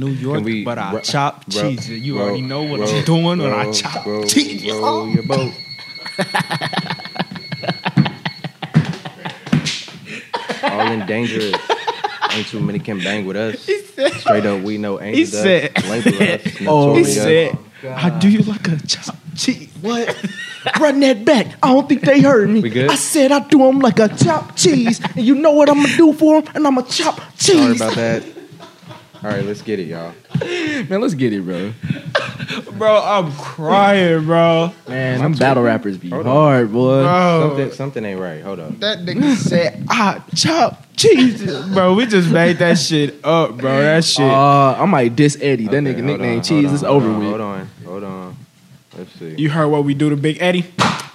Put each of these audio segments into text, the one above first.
New York, we but I ro- chop ro- cheese. You roll- already know what I'm doing when I chop cheese. roll your boat. All in dangerous. Ain't too many can bang with us. Straight up, we know ain't He us. said- us. Oh, he said, I do you like a chop cheese. What? Run that back. I don't think they heard me. We good? I said I do them like a chopped cheese. and you know what I'm going to do for them? And I'm going to chop cheese. Sorry about that. All right, let's get it, y'all. Man, let's get it, bro. Bro, I'm crying, bro. Man, them battle rappers be Hold on. hard, boy. Bro, Something, something ain't right. Hold up. that nigga said, I chop cheese. Bro, we just made that shit up, bro. That shit. Uh, I might diss Eddie. That Okay, nigga hold nickname on, Cheese hold is on, over hold on, with. Hold on, hold on. Let's see. you heard what we do to Big Eddie?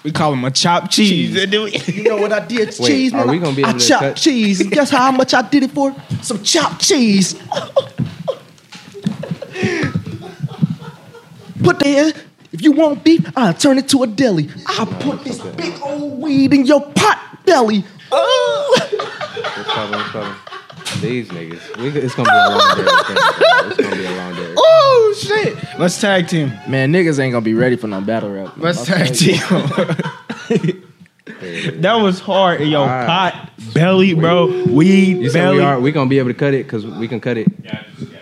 We call him a chop cheese. You know what I did? Wait, cheese, are man. we gonna be I able to chopped cut- cheese. Guess how much I did it for? Some chopped cheese. Put there. If you want beef, I'll turn it to a deli. I'll put this big old weed in your pot belly. Oh. What's up, what's up? These niggas. We, it's gonna be a long day. I think, bro. It's gonna be a long day. Oh, shit. Let's tag team. Man, niggas ain't gonna be ready for no battle rap. Let's I'll tag tell team. that was hard in your Alright. pot belly, bro. Weed You said belly. we are. We gonna be able to cut it because we can cut it.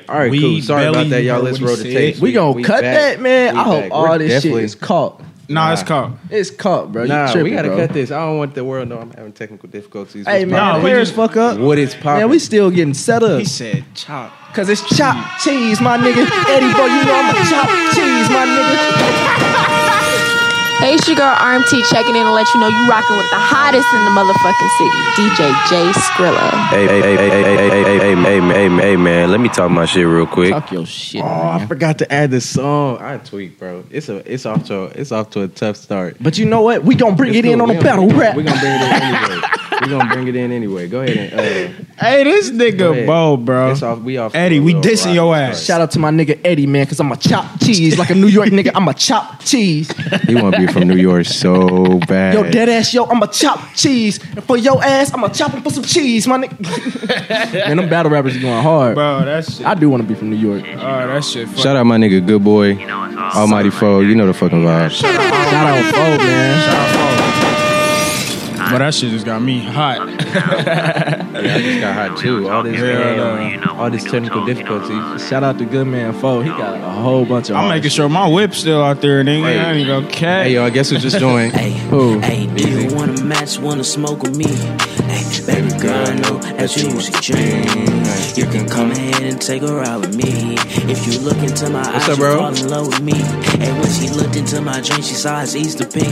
All right, cool. Weed Sorry belly, about that, you y'all. Let's what roll he the said. tape. We gonna cut back. that, man. We I hope back. all We're this shit is caught. Nah, it's Nah. called. It's caught, bro. You Nah, tripping, we gotta bro. cut this. I don't want the world to know I'm having technical difficulties. Hey man, Nah, we players just- fuck up. What is popping? Man, we still getting set up. He said chop. Cause it's Chop cheese, my nigga. Eddie, bro, you know I'm a chop cheese, my nigga. Hey, it's your girl RMT checking in to let you know you rocking with the hottest in the motherfucking city, DJ J Skrilla. Hey, hey, hey, hey, hey, hey, hey, hey, hey, hey, hey, hey, man. Let me talk my shit real quick. talk your shit. Oh, I forgot to add the song. I tweak, bro. It's a. It's off to. A, it's off to a tough start. But you know what? We gonna bring It's it in on We the battle rap. We gonna bring it in anyway. We gonna bring it in anyway. Go ahead and. Uh, Hey, this nigga ahead. bold, bro. it's off. We off. Eddie, a we little dissing rocky your ass. Shout out to my nigga Eddie, man, cause I'm a chop cheese like a New York nigga. I'm a chop cheese. He want to be from New York so bad. Yo, dead ass, yo, I'm a chop cheese. And for your ass, I'm a chop him for some cheese, my nigga. Man, them battle rappers is going hard. Bro, that shit. I do want to be from New York. Oh, that shit. fuck- Shout out my nigga, good boy, Almighty Foe. You know the fucking vibe. Shout out Fo, man. But that shit just got me hot. Yeah, I just got hot too. All this, Yeah, uh, all this technical difficulties. Shout out to good man Fo. He got a whole bunch of. I'm making sure my whip's still out there, nigga. Hey. I ain't gonna cat. Hey, yo, I guess who just joined? Who? Hey, do you wanna match, wanna smoke with me? Hey, baby girl, I know that you was a dream. You can come ahead and take a ride with me. If you look into my What's eyes, up, you fall in love with me. And when she looked into my drink, she saw it's Easter pink.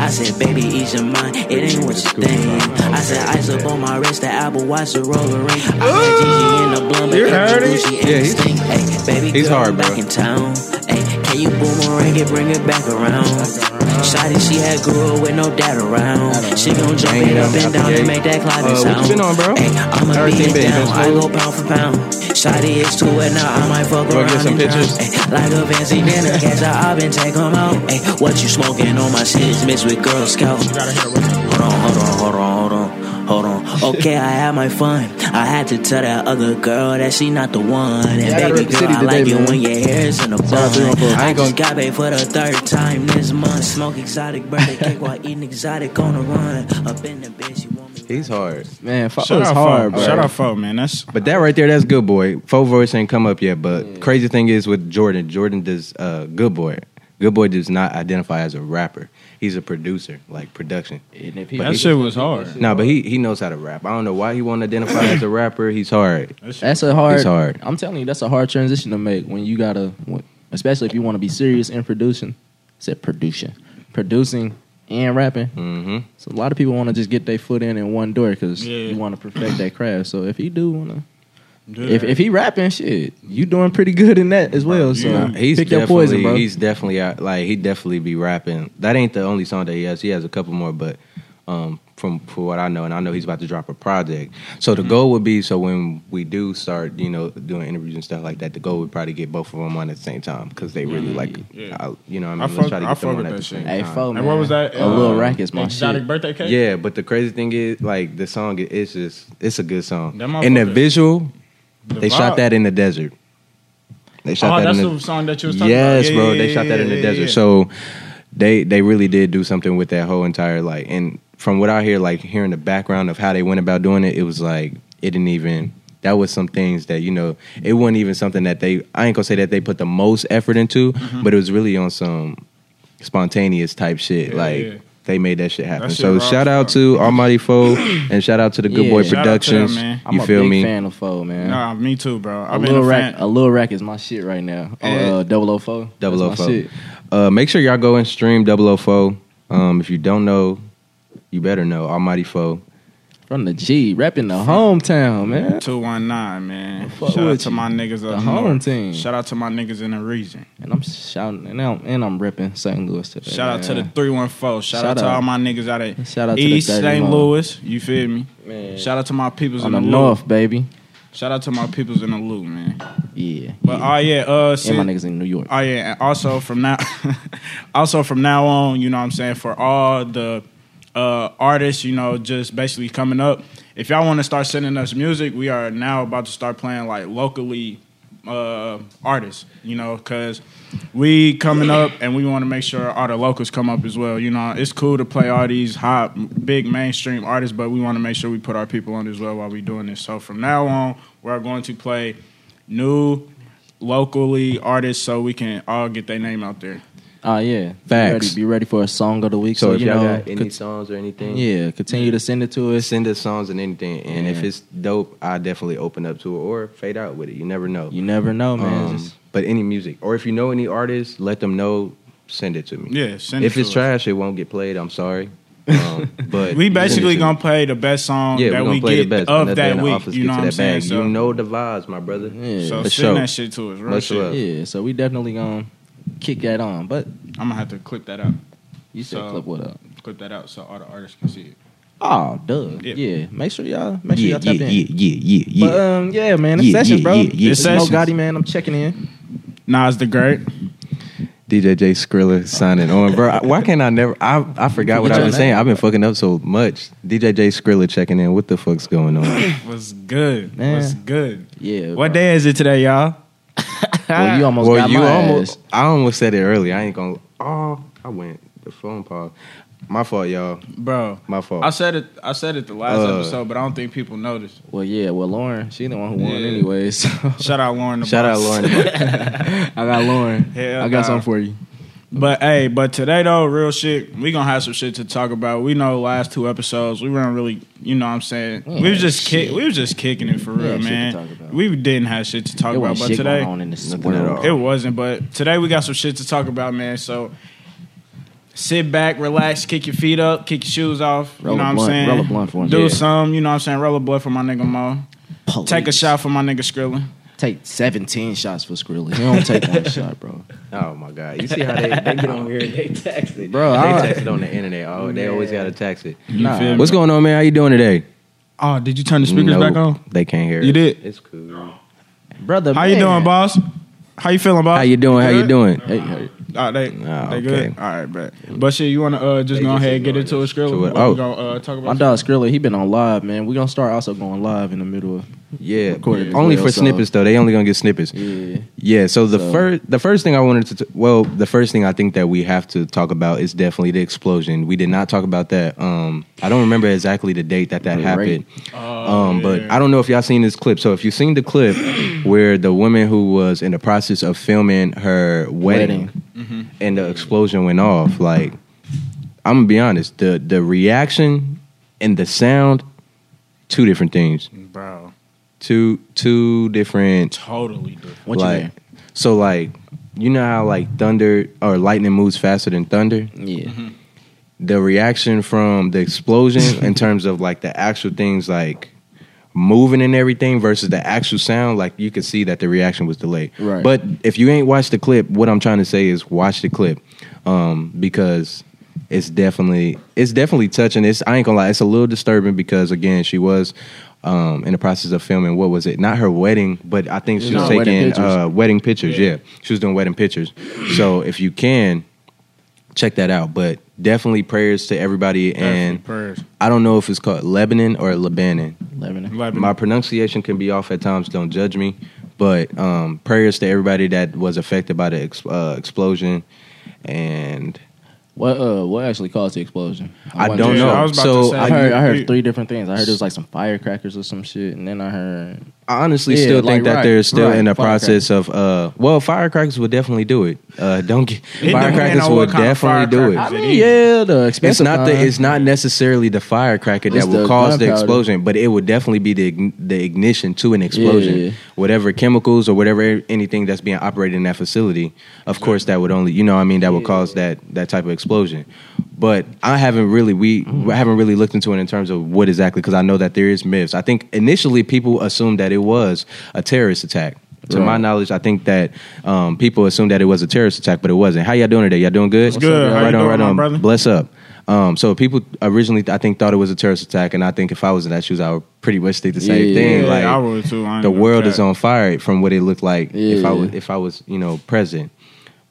I said, baby, ease your mind, it ain't what you think. I said, ice up on my wrist, the Apple Watch, the roller ring. I had Gigi in the blunt, but You heard it? Yeah, he's-. Hey, baby he's girl, hard, I'm back bro. in town. Hey, can you boomerang it, bring it back around? Shotty, she had girl with no dad around. She gon' jump Ain't it up and down and make that climb Uh, what sound. you been on, bro? Hey, I'ma Everything beat it down. I go pound for pound. Shotty is too wet now. I might fuck Wanna around get some and pictures? Hey, like a fancy dinner, catch a up and take 'em out. Hey, what you smoking on my shit is mixed with Girl Scout. Hold on, hold on, hold on, Okay, I had my fun. I had to tell that other girl that she not the one. And Yeah, baby girl, city I like man. it when your hair's in a Shout out to them bun. folks. I ain't just gonna- got paid for the third time this month. Smoke exotic birthday cake while eating exotic on the run. Up in the bitch, you want me? He's hard. Man, Fo Shout is out, hard, bro. Shout out, Fo, man. That's But that right there, that's good boy. Full voice ain't come up yet, but crazy thing is with Jordan, Jordan does uh, good boy. Good boy does not identify as a rapper. He's a producer, like production. And if he- that shit was hard. No, but he he knows how to rap. I don't know why he want to identify as a rapper. He's hard. That's a hard. It's hard. I'm telling you, that's a hard transition to make when you gotta, especially if you want to be serious in producing. I said producing, producing and rapping. hmm So a lot of people want to just get their foot in in one door because Yeah. you want to perfect that craft. So if he do want to, if if he rapping shit, you doing pretty good in that as well. So Yeah. He's pick your definitely poison, bro. he's definitely out, like he definitely be rapping. That ain't the only song that he has. He has a couple more, but um, from for what I know, and I know he's about to drop a project. So Mm-hmm. the goal would be so when we do start, you know, doing interviews and stuff like that, the goal would probably get both of them on at the same time because they really like, Yeah. I- you know, what I mean, I let's fuck- try to I them on at that the shit. same hey, time. fo, And man. what was that? A little Uh, rack is my exotic shit. birthday cake. Yeah, but the crazy thing is, like, the song is just, it's a good song. And the motherfucker- visual, The they shot that in the desert. They shot Oh, that that's in the, the song that you was talking yes, about. Yeah, bro. yeah, they shot that in the desert. So they they really did do something with that whole entire like. And from what I hear, like hearing the background of how they went about doing it, it was like it didn't even. That was some things that you know. It wasn't even something that they. I ain't gonna say that they put the most effort into, Mm-hmm. but it was really on some spontaneous type shit. Yeah, like yeah. They made that shit happen. That shit so raw shout out fuck. to Almighty Foe and shout out to the Good Yeah. Boy Shout out to them, Productions. man. I'm you a feel big me? fan of Foe, man. Nah, me too, bro. I've been little a rack, a little rack is my shit right now. Yeah. Uh, double O four, Double O Foe. Uh, make sure y'all go and stream Double O Foe. Um, if you don't know, you better know Almighty Foe. From the G, repping the hometown, man. Two one nine, man. Fuck Shout out with to you. my niggas The up home north. team. Shout out to my niggas in the region. And I'm shouting, and I'm, and I'm repping St. Louis today. Shout out to the man. three one four. Shout, Shout out to out. all my niggas out of Shout out to East the St. 31. Louis. You feel me? Man. Shout out to my peoples on in the the, north, loop. baby. Shout out to my peoples in the loop, man. Yeah. But yeah. oh yeah, uh, and my since- niggas in New York. Oh yeah, and also from now, also from now on, you know what I'm saying for all the uh, artists, you know, just basically coming up. If y'all want to start sending us music, we are now about to start playing like locally uh, artists, you know, because we coming up and we want to make sure all the locals come up as well. You know, it's cool to play all these hot, big mainstream artists, but we want to make sure we put our people on as well while we doing this. So from now on, we're going to play new locally artists so we can all get their name out there. Oh yeah. Facts. Be ready, be ready for a song of the week. So, So, if you y'all know, got any cont- songs or anything, yeah, continue to send it to us. send us songs and anything. And if it's dope, I definitely open up to it or fade out with it. You never know. You never know, man. Um, Just- but any music, or if you know any artists, let them know. Send it to me. Yeah, send if it it's to us. trash, it won't get played. I'm sorry. Um, but We basically gonna me. play the best song yeah, that we're gonna we play get the best. of Another that week. You know what I'm saying? So, you know the vibes, my brother. Yeah. so for send sure. that shit to us. Real Much shit. love. yeah, so we definitely gonna kick that on. But I'm gonna have to clip that out. you said So- clip what up? Clip that out so all the artists can see it. Oh, duh. Yeah. Yeah. Make sure y'all make sure Yeah, y'all tap in. yeah, in. yeah, yeah, yeah, But yeah. um, yeah, man, it's Yeah, sessions, yeah, bro. yeah, yeah. It's Sessions. Mo Gotti, man. I'm checking in. Nas the Great. DJ J Skrilla signing on, bro. Why can't I never? I I forgot what Forget I your was saying. I've been fucking up so much. DJ J Skrilla checking in. What the fuck's going on? Was good. Man. Was good. Yeah. What bro. day is it today, y'all? Well, you almost well, got you my almost. ass. I almost said it earlier. I ain't gonna. Oh, I went the phone pause. My fault, y'all. Bro. My fault. I said it I said it the last Uh. episode, but I don't think people noticed. Well, yeah. Well, Lauren, she the one who won Yeah. anyway. So Shout out Lauren the Shout out boss. Lauren. I got Lauren. Hell I got nah. something for you. But hey, but today though, real shit, we gonna have some shit to talk about. We know last two episodes we weren't really, you know what I'm saying? We We, was just kick, we was just kicking it for real, had man. We didn't have shit to talk There about, wasn't but shit today going on in this Nothing at world. all. it wasn't. But today we got some shit to talk about, man. So sit back, relax, kick your feet up, kick your shoes off. Roll you know a what I'm saying? roll a blunt for him. Do Yeah. some, you know what I'm saying? Roll a blunt for my nigga Mo. Take a shot for my nigga Skrilla. Take 17 shots for Skrilla. He don't take one shot, bro. Oh my god! You see how they, they get on here and they text it, Bro, They I- text it on the internet. Oh, they always gotta text it. Nah. feel? What's going on, man? How you doing today? Oh, did you turn the speakers Nope, back on? They can't hear. You it. did? It's cool. Brother, How you man. doing, boss? How you feeling, boss? How you doing? How you good? doing? Hey, hey. Oh, they, Oh, they good. okay. All right, bet. But shit, you want to uh, just They go just ahead and get ignoring into a us. skrill? To What it. we Oh. gonna uh, talk My about? dog Skrilla, he been on live, man. We gonna start also going live in the middle of Yeah, Recorded as only well, for so- snippets though. They only gonna get snippets. yeah. Yeah. So the So- first, the first thing I wanted to, t- well, the first thing I think that we have to talk about is definitely the explosion. We did not talk about that. Um, I don't remember exactly the date that that The happened. rape. um, but I don't know if y'all seen this clip. So if you seen the clip where the woman who was in the process of filming her wedding, and the explosion went off, like I'm gonna be honest, the the reaction and the sound, two different things. bro, Two two different totally different. What like, you mean? So like, you know how like thunder or lightning moves faster than thunder. Yeah. The reaction from the explosion in terms of like the actual things like moving and everything versus the actual sound, like you could see that the reaction was delayed. Right. But if you ain't watched the clip, what I'm trying to say is watch the clip, um, because it's definitely it's definitely touching. It's I ain't gonna lie, it's a little disturbing because again she was. Um, in the process of filming, what was it? Not her wedding, but I think she No, was wedding taking pictures. uh, wedding pictures. Yeah. she was doing wedding pictures. So if you can, check that out. But definitely prayers to everybody. And prayers. I don't know if it's called Lebanon or Lebanon. Lebanon. Lebanon. My pronunciation can be off at times. Don't judge me. But um, prayers to everybody that was affected by the ex- uh, explosion, and What uh what actually caused the explosion? I wasn't don't know. sure. I was about So, to say, I heard I heard three different things. I heard it was like some firecrackers or some shit, and then I heard I honestly Yeah, still like, think that right, they're still right, in the process of. Uh, well, firecrackers would definitely do it. Uh, don't get It firecrackers would what kind of definitely do it. I mean, yeah, the It's not the. It's not necessarily the firecracker that will the cause the explosion, but it would definitely be the the ignition to an explosion. Yeah. Whatever chemicals or whatever anything that's being operated in that facility, of course, that would only you know what I mean that would cause that that type of explosion. But I haven't really we I haven't really looked into it in terms of what exactly because I know that there is myths. I think initially people assumed that it was a terrorist attack. To my knowledge, I think that um, people assumed that it was a terrorist attack, but it wasn't. How y'all doing today? Y'all doing good? good. Right you on, doing, right on. brother? Bless up. Um, so people originally, I think, thought it was a terrorist attack, and I think if I was in that shoes, I would pretty much think the same Yeah, thing. Yeah, like I would too. I the world is on fire from what it looked like if I Yeah. was if I was you know present.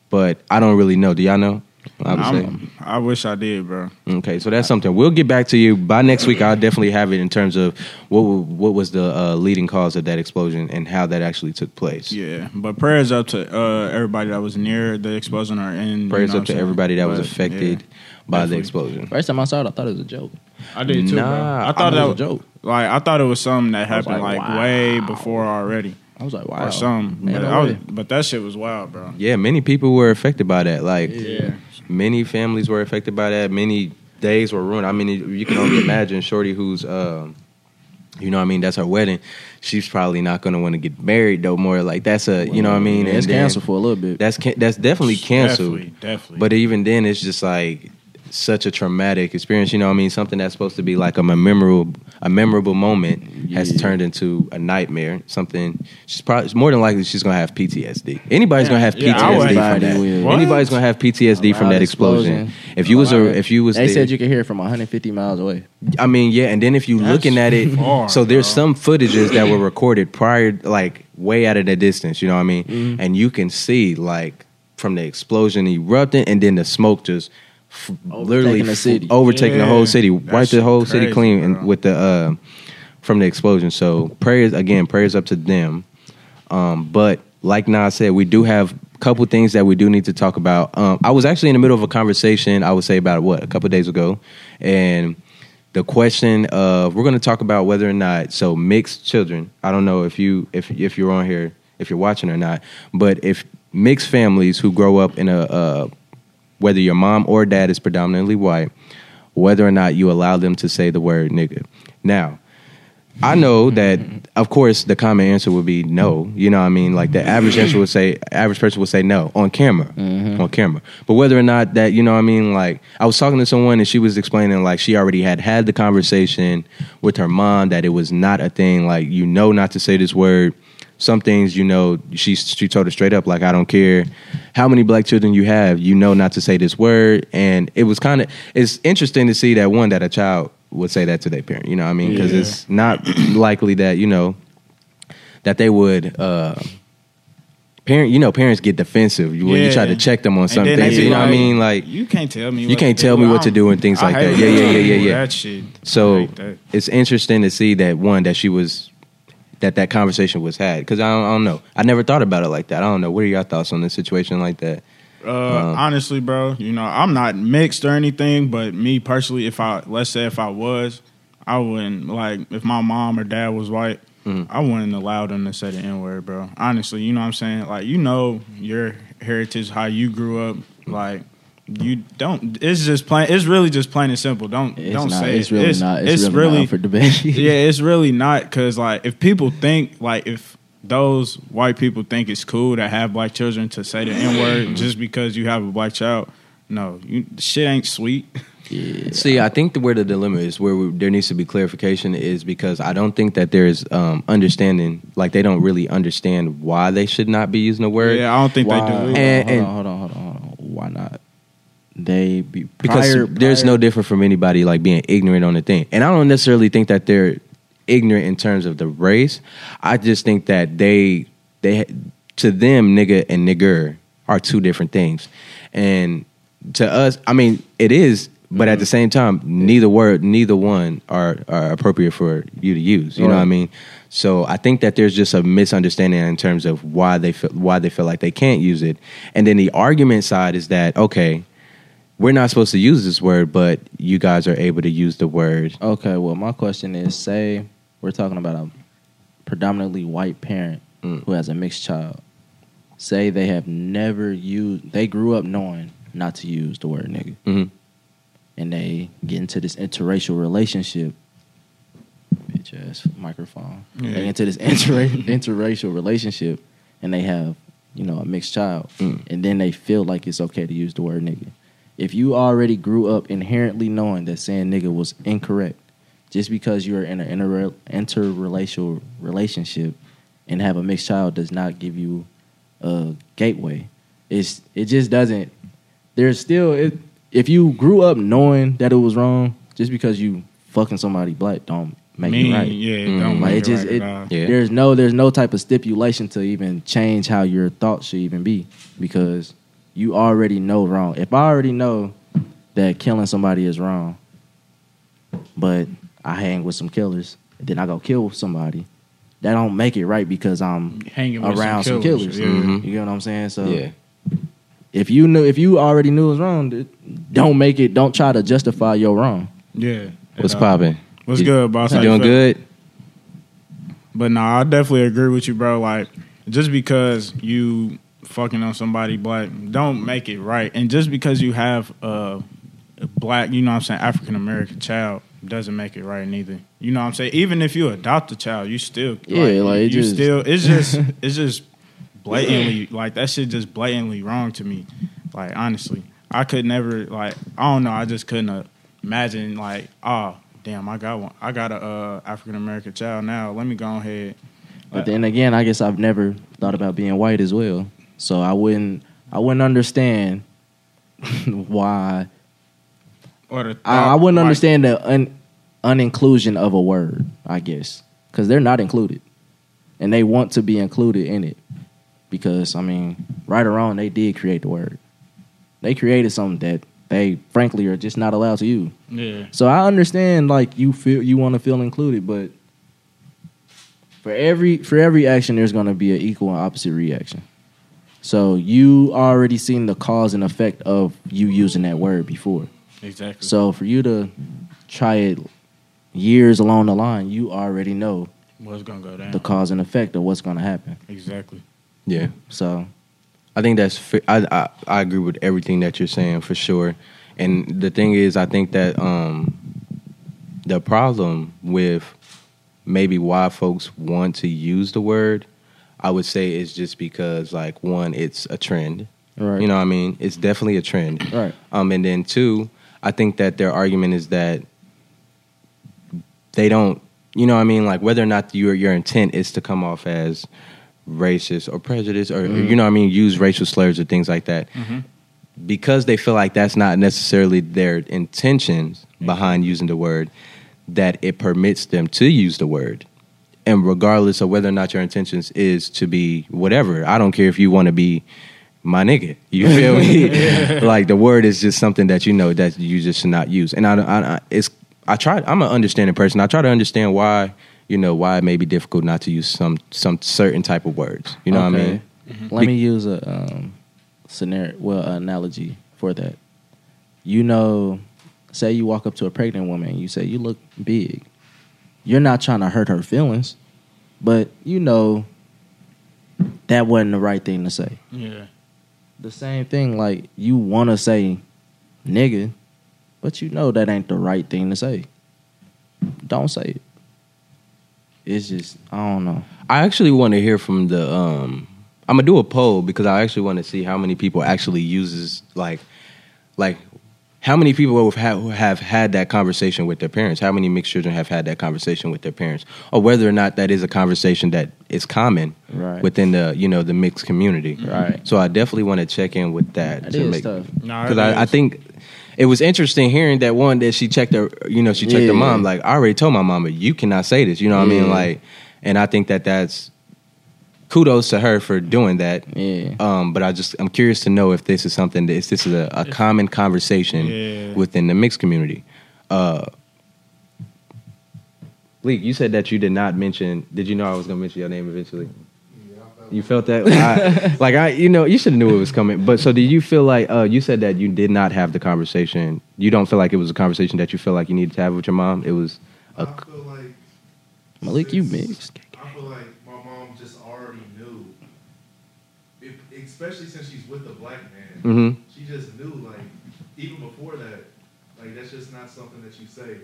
But I don't really know. Do y'all know? I would say. I'm- I wish I did, bro. Okay, so that's something. We'll get back to you by next week. I'll definitely have it in terms of what what was the uh, leading cause of that explosion and how that actually took place. Yeah, but prayers up to uh, everybody that was near the explosion or in. you Prayers know up to what I'm everybody that was affected yeah, by the explosion. First time I saw it, I thought it was a joke. I did too, bro. I thought I that it was was a joke. Like I thought it was something that happened like, like, way before already I was like, wow, or something. Man, But, no I was, but that shit was wild, bro. Yeah, many people were affected by that. Like Yeah. Many families were affected by that. Many days were ruined. I mean, you can only imagine Shorty, who's, um, you know, what I mean, that's her wedding. She's probably not going to want to get married though. More like that's a, you know, what I mean, it's canceled for a little bit. That's can- that's definitely canceled. Definitely, definitely. But even then, it's just like such a traumatic experience. You know, what I mean, something that's supposed to be like a memorable, a memorable moment has Yeah. turned into a nightmare. Something she's probably more than likely she's gonna have PTSD. Anybody's Yeah, gonna have PTSD would- from that. What? Anybody's gonna have PTSD from that explosion. If you was a, if you was, they the- said you could hear it from 150 miles away. I mean, yeah, and then if you That's looking at it, far, so there's bro. some footages that were recorded prior, like way out of the distance. You know what I mean? Mm-hmm. And you can see like from the explosion erupting, and then the smoke just f- literally the f- city. overtaking the whole city, that wipe the shit whole city clean, bro. and with the uh, from the explosion. So prayers again, prayers up to them. Um, but like Nas said, we do have a couple things that we do need to talk about. Um, I was actually in the middle of a conversation. I would say about what a couple days ago, and the question of we're going to talk about whether or not so mixed children. I don't know if you if if you're on here if you're watching or not, but if mixed families who grow up in a uh, whether your mom or dad is predominantly white, whether or not you allow them to say the word nigga. Now, I know that, of course, the common answer would be no. You know what I mean? Like the average answer would say, average person would say no on camera, mm-hmm. on camera. But whether or not that, you know what I mean? Like I was talking to someone and she was explaining like she already had had the conversation with her mom that it was not a thing. Like you know not to say this word. Some things you know she she told her straight up like I don't care how many black children you have. You know not to say this word. And it was kind of it's interesting to see that one that a child would say that to their parent. You know what I mean? Because Yeah. it's not likely that you know that they would. Uh, parent, you know, parents get defensive when you try to check them on And some then they things. be You know what I mean? Like, you can't tell me. You can't tell do. me what to do and things I like that. Yeah, yeah, yeah, yeah, yeah. That shit. so it's interesting to see that one that she was that that conversation was had because I, don't- I don't know. I never thought about it like that. I don't know. What are your thoughts on this situation like that? Uh, honestly, bro, you know, I'm not mixed or anything, but me personally, if I let's say if I was, I wouldn't like if my mom or dad was white, I wouldn't allow them to say the N word, bro. Honestly, you know what I'm saying? Like, you know your heritage, how you grew up, like you don't. It's just plain. It's really just plain and simple. Don't It's don't not. say it's it. really not. It's, really, really not for debate. yeah, it's really not because like if people think like if those white people think it's cool to have black children to say the n word just because you have a black child, no, you shit ain't sweet. See, I think the, where the dilemma is, where we, there needs to be clarification, is because I don't think that there's um, understanding. Like they don't really understand why they should not be using the word. Yeah, I don't think Why, they do. hold. And- on, and- hold on, hold on, hold on, hold on. Why not? They be because prior- there's prior- no different from anybody like being ignorant on the thing. And I don't necessarily think that they're ignorant in terms of the race. I just think that they they to them nigga and nigger are two different things. And to us, I mean, it is But at mm-hmm. the same time, neither word, neither one are, are appropriate for you to use. You know what I mean? So I think that there's just a misunderstanding in terms of why they feel why they feel like they can't use it. And then the argument side is that okay, we're not supposed to use this word, but you guys are able to use the word. Okay, well, my question is: Say we're talking about a predominantly white parent Mm. who has a mixed child. Say they have never used, they grew up knowing not to use the word nigga, Mhm. and they get into this interracial relationship. Bitch ass microphone. Yeah. They get into this inter- interracial relationship, and they have you know a mixed child, Mm. and then they feel like it's okay to use the word nigga. If you already grew up inherently knowing that saying nigga was incorrect, just because you're in an inter- interrelational relationship and have a mixed child does not give you a gateway. It's it just doesn't. There's still it, if you grew up knowing that it was wrong, just because you fucking somebody black don't make Me, it right. yeah, it Mm. don't Like make it just right it. Yeah. there's no there's no type of stipulation to even change how your thoughts should even be because you already know wrong. If I already know that killing somebody is wrong, but I hang with some killers, and then I go kill somebody, that don't make it right because I'm Hanging around some killers. Yeah. Mhm. You get what I'm saying? So Yeah. if you knew if you already knew it was wrong, don't make it. Don't try to justify your wrong. Yeah. What's Uh, popping? What's You- good, boss? You doing good? But no, I definitely agree with you, bro. Like, just because you fucking on somebody black, don't make it right. And just because you have a, a black, you know what I'm saying, African American child, doesn't make it right neither. You know what I'm saying? Even if you adopt a child, you still Yeah, like, it you just- still it's just it's just blatantly like that shit just blatantly wrong to me. Like honestly, I could never like I don't know. I just couldn't imagine like oh damn I got one I got a uh, African American child now. Let me go ahead. But then again, I guess I've never thought about being white as well. So I wouldn't I wouldn't understand why Or the I, I wouldn't understand the un, uninclusion of a word. I guess because they're not included, and they want to be included in it. Because I mean, right or wrong, they did create the word. They created something that they frankly are just not allowed to use. Yeah, So I understand like you feel you want to feel included, but for every for every action there's going to be an equal and opposite reaction. So you already seen the cause and effect of you using that word before. exactly. So for you to try it years along the line, you already know what's gonna go down? the cause and effect of what's going to happen. exactly. Yeah. So I think that's. fa- I, I I agree with everything that you're saying for sure. And the thing is, I think that um, the problem with maybe why folks want to use the word, I would say, is just because like one, it's a trend. right, You know what I mean? It's definitely a trend. right, Um, and then two, I think that their argument is that they don't, you know what I mean? Like whether or not your your intent is to come off as racist or prejudiced or mm-hmm. you know what I mean, use racial slurs or things like that. Mm-hmm. Because they feel like that's not necessarily their intentions mm-hmm. behind using the word, that it permits them to use the word. And regardless of whether or not your intentions is to be whatever, I don't care if you want to be my nigga. You feel me? Like the word is just something that you know that you just should not use. And I, I, I it's I try. I'm an understanding person. I try to understand why you know why it may be difficult not to use some some certain type of words. You know what I Okay. mean? Let me use a um, scenario, well, an analogy for that. You know, say you walk up to a pregnant woman and you say, You look big. You're not trying to hurt her feelings, but you know that wasn't the right thing to say. Yeah, The same thing, like you want to say nigga, but you know that ain't the right thing to say. Don't say it. It's just, I don't know. I actually want to hear from the. um I'm gonna do a poll because I actually want to see how many people actually uses like, like, how many people have had, have had that conversation with their parents? How many mixed children have had that conversation with their parents, or whether or not that is a conversation that is common Right. within the you know the mixed community. Right. So I definitely want to check in with that It to is make tough. no, because it I, I think it was interesting hearing that one that she checked her, you know, she checked Yeah. her mom. Like I already told my mama, you cannot say this. You know what I mean? Like, and I think that that's kudos to her for doing that. Yeah. Um, but I just I'm curious to know if this is something that if this is a, a common conversation Yeah. within the mixed community. Uh, Leek, you said that you did not mention. Did you know I was going to mention your name eventually? You felt that, I, like I, you know, you should have knew it was coming. But so, did you feel like uh, you said that you did not have the conversation? You don't feel like it was a conversation that you feel like you needed to have with your mom. It was I a feel like Malik, you since- mixed. I feel like my mom just already knew, if, especially since she's with a black man. Mhm. She just knew, like even before that, like that's just not something that you say.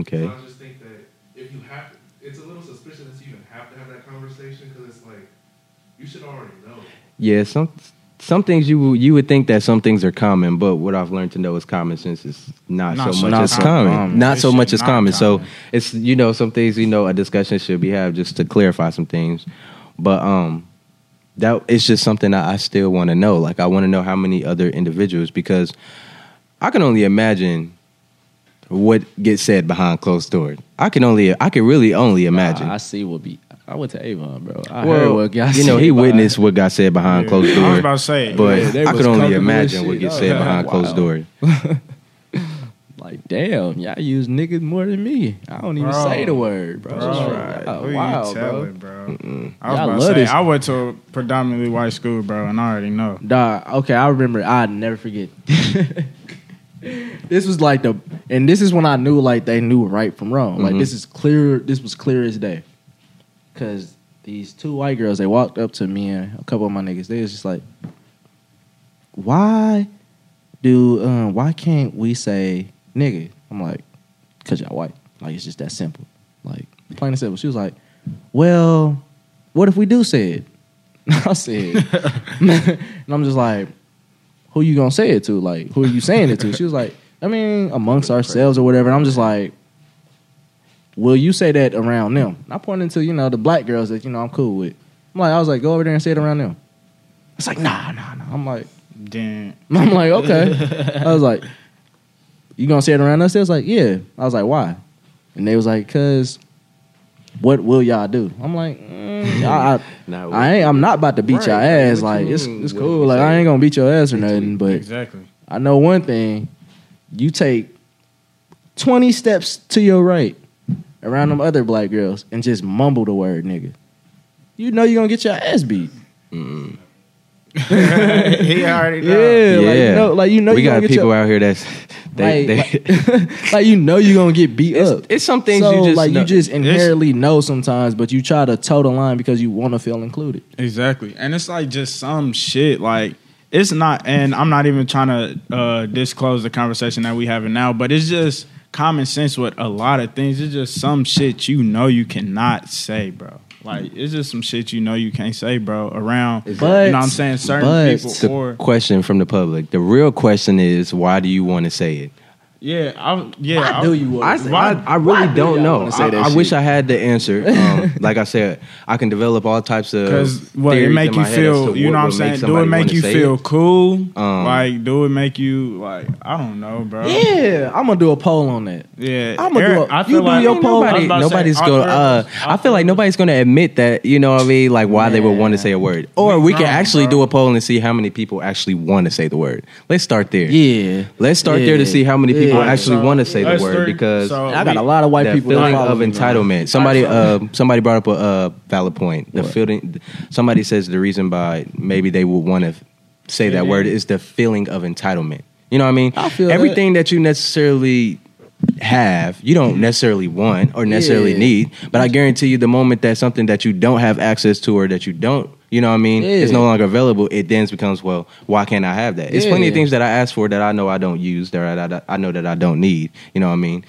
okay. So I just think that if you have, it's a little suspicious that you even have to have that conversation because it's like you should already know. Yeah, some some things you you would think that some things are common, but what I've learned to know is common sense is not, Not so so much as common. common. Not It so much as not common. So it's you know some things you know a discussion should be had just to clarify some things, but um that it's just something that I still want to know. Like I want to know how many other individuals because I can only imagine what gets said behind closed doors. I can only I can really only imagine. I see what be. I went to Avon, bro. I heard well, what got you know, he witnessed what got said behind Yeah. closed doors. I was about to say, But Yeah, I could only imagine what gets said behind wow. closed doors. Like, damn, y'all use niggas more than me. I don't even Bro. say the word, bro. Bro, Like, who you wow, bro. telling, bro. I was Y'all about to say, this. I went to a predominantly white school, bro, and I already know. Dog, okay, I remember. I'd never forget. this was like the, and this is when I knew like they knew right from wrong. Like Mhm. this is clear. This was clear as day. Cause these two white girls, they walked up to me and a couple of my niggas. They was just like, "Why do? Um, why can't we say nigga?" I'm like, "Cause y'all white. Like it's just that simple. Like plain and simple." She was like, "Well, what if we do say it?" I said, and I'm just like, who you gonna say it to? Like, who are you saying it to? She was like, I mean, amongst ourselves or whatever. And I'm just like, will you say that around them? And I pointed to, you know, the black girls that, you know, I'm cool with. I'm like, I was like, go over there and say it around them. It's like, nah, nah, nah. I'm like, Then I'm like, okay. I was like, you gonna say it around us? They was like, yeah. I was like, why? And they was like, cause what will y'all do? I'm like, mm, I, I, Now, I ain't. I'm not about to beat Right, your like, ass. what you Like it's it's cool. you Like I ain't gonna beat your ass or nothing. But exactly. I know one thing: you take twenty steps to your right around them other black girls and just mumble the word nigga. You know you're gonna get your ass beat. he already know. Yeah, like you know, like you know we you got gonna get people your, out here that's they, like, they like, like you know you're gonna get beat it's, up. it's some things so you just like know. you just inherently know sometimes, but you try to toe the line because you want to feel included. Exactly. And it's like just some shit like it's not and I'm not even trying to uh disclose the conversation that we having now, but it's just common sense with a lot of things. It's just some shit you know you cannot say, bro. Like it's just some shit you know you can't say, bro, around But- you know what I'm saying certain but- people the or question from the public. The real question is why do you want to say it? Yeah, I yeah, I knew you would. I, I, I really do don't know. wanna say I, that I shit? wish I had the answer. Um, like I said, I can develop all types of Cause what it make you my head as feel, you know what I'm saying? Do it make you feel it. cool? Um, like, do it make you like? I don't know, bro. Yeah, I'm gonna do a poll on that. yeah. I'ma do Eric, a- I you do like your poll. I Nobody, about say, nobody's gonna. Uh, I feel like nobody's gonna admit that. You know what I mean? Like why they would want to say a word, or We we can grown, actually bro. do a poll and see how many people actually want to say the word. Let's start there. Yeah, Let's start there to see how many people Yeah. actually So, want to say the word start- because so I got we- a lot of white that people. feeling of me, man. entitlement. Somebody, uh, somebody brought up a uh, valid point. The What? feeling. Somebody says the reason by maybe they would want to say that Yeah. word is the feeling of entitlement. You know what I mean? I feel Everything that. you necessarily have, you don't necessarily want or necessarily Yeah. need. But I guarantee you, the moment that something that you don't have access to or that you don't, you know what I mean, is Yeah. no longer available, it then becomes, well, why can't I have that? It's plenty of things that I ask for that I know I don't use, that I, I know that I don't need. You know what I mean?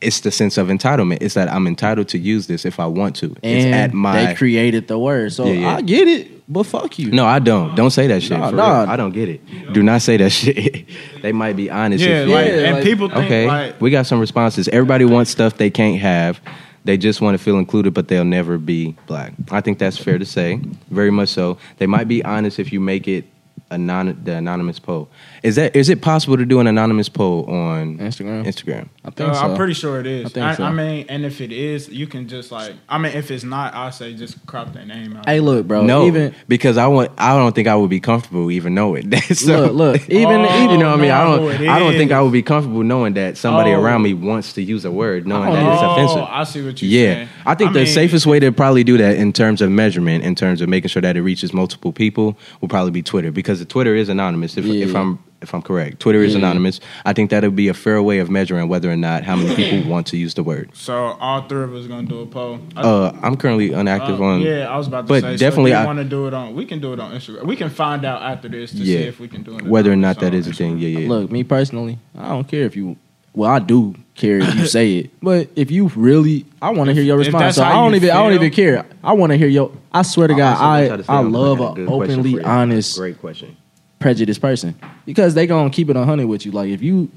It's the sense of entitlement. It's that I'm entitled to use this if I want to. it's And at my. they created the word, so Yeah, yeah. I get it. But fuck you. no, I don't. Don't say that shit. Nah, for nah. I don't get it. Do not say that shit. they might be honest. Yeah, if like, Yeah, and like- people think okay, like we got some responses. Everybody wants stuff they can't have. They just want to feel included, but they'll never be black. I think that's fair to say. Very much so. They might be honest if you make it anon- the anonymous poll. Is that is it possible to do an anonymous poll on Instagram. Instagram? I think Uh, so. I'm pretty sure it is. I I, so. I mean, and if it is, you can just like. I mean, if it's not, I'll say just crop their name out. Hey, look, bro. no, even because I want. I don't think I would be comfortable even knowing that. so, Look, look, even- Oh, you know what I mean. I don't. I don't think. I would be comfortable knowing that somebody Oh. around me wants to use a word, knowing that it's Oh, offensive. I see what you're Yeah, saying. I think I the mean- safest way to probably do that in terms of measurement, in terms of making sure that it reaches multiple people, will probably be Twitter because the Twitter is anonymous. If, Yeah. if I'm if I'm correct, Twitter is Yeah. anonymous. I think that would be a fair way of measuring whether or not how many people want to use the word. So all three of us gonna do a poll. I- Uh, I'm currently unactive uh, on. yeah, I was about to but say. definitely so I- I want to do it on. We can do it on Instagram. We can find out after this to see if we can do it. whether or not that on a thing. Yeah, yeah. Look, me personally, I don't care if you. Well, I do care if you say it, but if you really, I want to hear your response. So I don't you even, I don't even care. I want to hear your. I swear to God, also want y'all to I I love line. a Good question openly honest, Great question. prejudiced person because they gonna keep it a hundred with you. Like if you.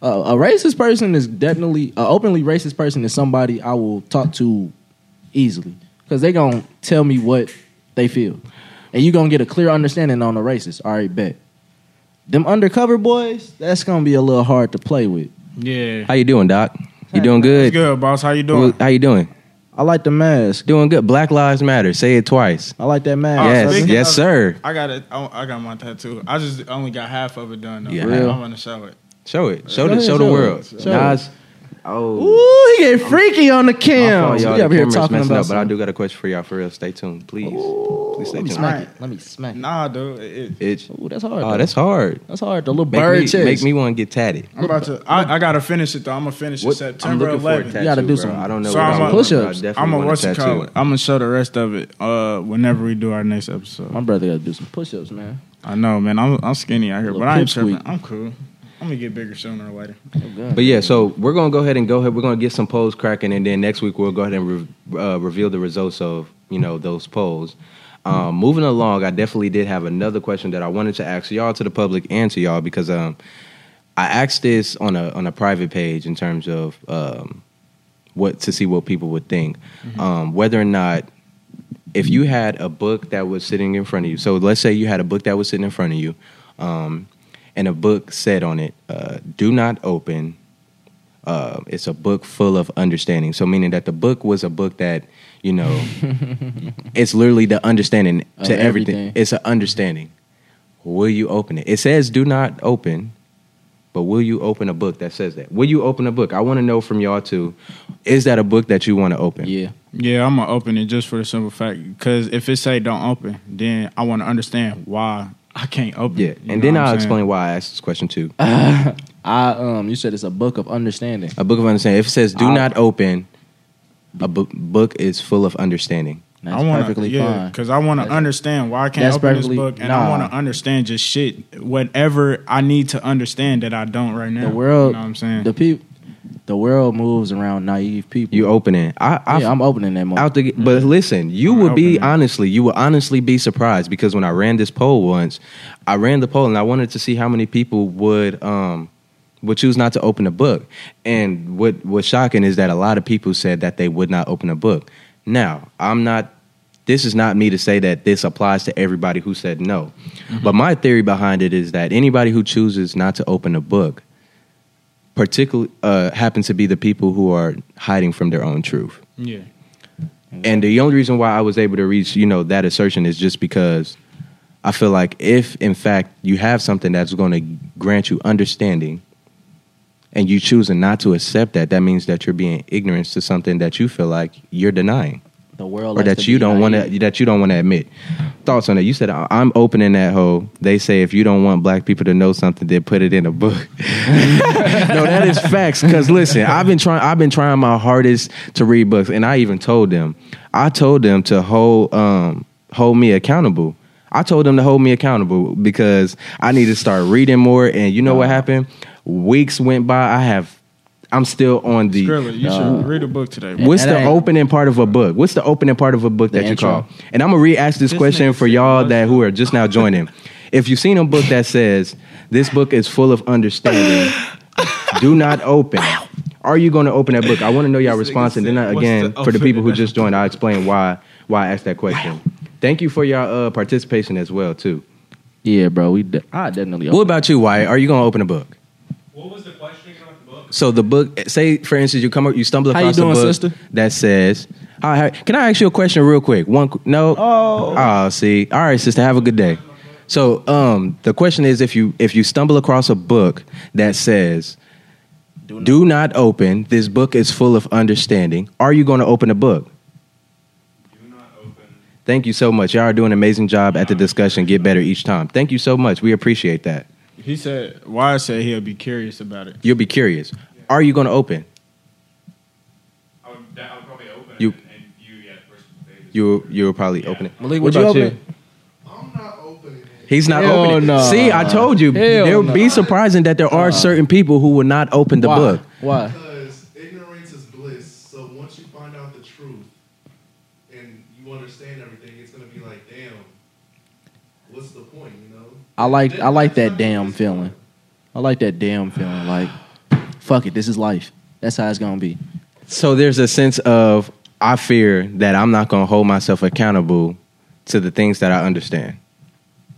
Uh, a racist person is definitely a openly racist person is somebody I will talk to easily because they gonna tell me what they feel, and you gonna get a clear understanding on a racist. All right, bet. Them undercover boys, that's gonna be a little hard to play with. Yeah. How you doing, Doc? You doing It's good? good, boss. How you doing? How you doing? I like the mask. Doing good. Black Lives Matter. Say it twice. I like that mask. Oh, yes, speaking yes, of- sir. I got it. I I got my tattoo. I just only got half of it done though. Yeah. Real? I want to show it. Show it. Show Go the ahead, show the show world. it. Show it. Nas. Oh. Ooh, he get freaky on the cam. fault, y'all. We The over here talking about up, but I do got a question for y'all for real. Stay tuned, please. Please stay Let me tuned. smack Alright. it. Let me smack. Nah, dude. It, Itch. Ooh, that's hard. Oh, though. that's hard. that's hard. The little Make bird me, chest. make me want to get tatted. I'm about to. I, I gotta finish it though. I'm gonna finish it What- September I'm looking for a 11th. tattoo, gotta do bro. some- I don't know So what I'm I a- want, Push-ups. I definitely I'm gonna want what's a it tattoo. call it? I'm gonna show the rest of it uh, whenever we do our next episode. My brother got to do some push-ups, man. I know, man. I'm I'm skinny out here, but I ain't tripping. I'm cool. I'm gonna get bigger sooner or later. But yeah, so we're gonna go ahead and go ahead. We're gonna get some polls cracking, and then next week we'll go ahead and re- uh, reveal the results of you know those polls. Um, moving along, I definitely did have another question that I wanted to ask y'all to the public and to y'all because um, I asked this on a on a private page in terms of um, what to see what people would think, um, whether or not if you had a book that was sitting in front of you. So let's say you had a book that was sitting in front of you, um, and a book said on it, uh, "Do not open." Uh, it's a book full of understanding. So meaning that the book was a book that you know, it's literally the understanding Of to everything. everything. It's an understanding. Will you open it? It says do not open, but will you open a book that says that? Will you open a book? I want to know from y'all too. Is that a book that you want to open? Yeah. Yeah, I'm gonna open it just for the simple fact because if it say don't open, then I want to understand why I can't open. Yeah, it. You and know then what I'm I'll saying? explain why I asked this question too. I um, you said it's a book of understanding. A book of understanding. If it says do I'll- not open, a book book is full of understanding. That's I wanna, perfectly yeah, fine. because I want to That's- understand why I can't that's open this perfectly- book, and nah. I want to understand just shit, whatever I need to understand that I don't right now. The world, you know what I'm saying? the people, the world moves around naive people. You open it. I, I yeah, I'm opening that. Moment. out the but listen you I'm would be opening. honestly you would honestly be surprised because when i ran this poll once i ran the poll and i wanted to see how many people would um would choose not to open a book and what was shocking is that a lot of people said that they would not open a book now i'm not this is not me to say that this applies to everybody who said no but my theory behind it is that anybody who chooses not to open a book particularly uh, happens to be the people who are hiding from their own truth. Yeah, and the only reason why I was able to reach, you know, that assertion is just because I feel like if in fact you have something that's going to grant you understanding and you choosing not to accept that, that means that you're being ignorant to something that you feel like you're denying the world, or likes that to you don't want to that you don't want to admit. Thoughts on that? You said "I- I'm opening that hole. They say if you don't want black people to know something, then put it in a book. no, that is facts. Because listen, I've been trying. I've been trying my hardest to read books, and I even told them. I told them to hold um, hold me accountable. I told them to hold me accountable because I need to start reading more. And you know what happened? Weeks went by. I have. I'm still on the. Skrilla, you Uh, should read a book today. bro. What's And the ain't- opening part of a book? What's the opening part of a book The that you intro. call? And I'm gonna re-ask this, This question for y'all that who are just now joining. if you've seen a book that says this book is full of understanding, do not open. Are you going to open that book? I want to know y'all response, and then I- again the for the people who just joined, I'll explain why why I asked that question. Thank you for your uh, participation as well too. Yeah, bro. We de- I definitely. What about you, Wyatt? Are you gonna open a book? What was the question again about the book? So the book, say for instance, you come up, you stumble How you across doing, a book sister? that says, "Hi, hi, "Can I ask you a question real quick?" One, qu- no. Oh. Oh, see. All right, sister. Have a good day. So, um, the question is, if you if you stumble across a book that says, "Do not open," this book is full of understanding. Are you going to open a book? Do not open. Thank you so much. Y'all are doing an amazing job at the discussion. Get better each time. Thank you so much. We appreciate that. He said, Wyatt said he'll be curious about it. You'll be curious. Are you going to open? I would, that, I would probably open You- it and view yeah, first pages. You you'll probably open it. Malik, What would you about open you? it? I'm not opening it. He's not Hell opening. no. See, I told you. Hell there would be surprising that there are certain people who will not open the Why? book. Why? Because ignorance is bliss. So once you find out the truth and you understand everything, it's gonna be like, damn, what's the point? You know? I like I like that damn feeling. I like that damn feeling. Like, fuck it, this is life. That's how it's gonna be. So there's a sense of I fear that I'm not going to hold myself accountable to the things that I understand,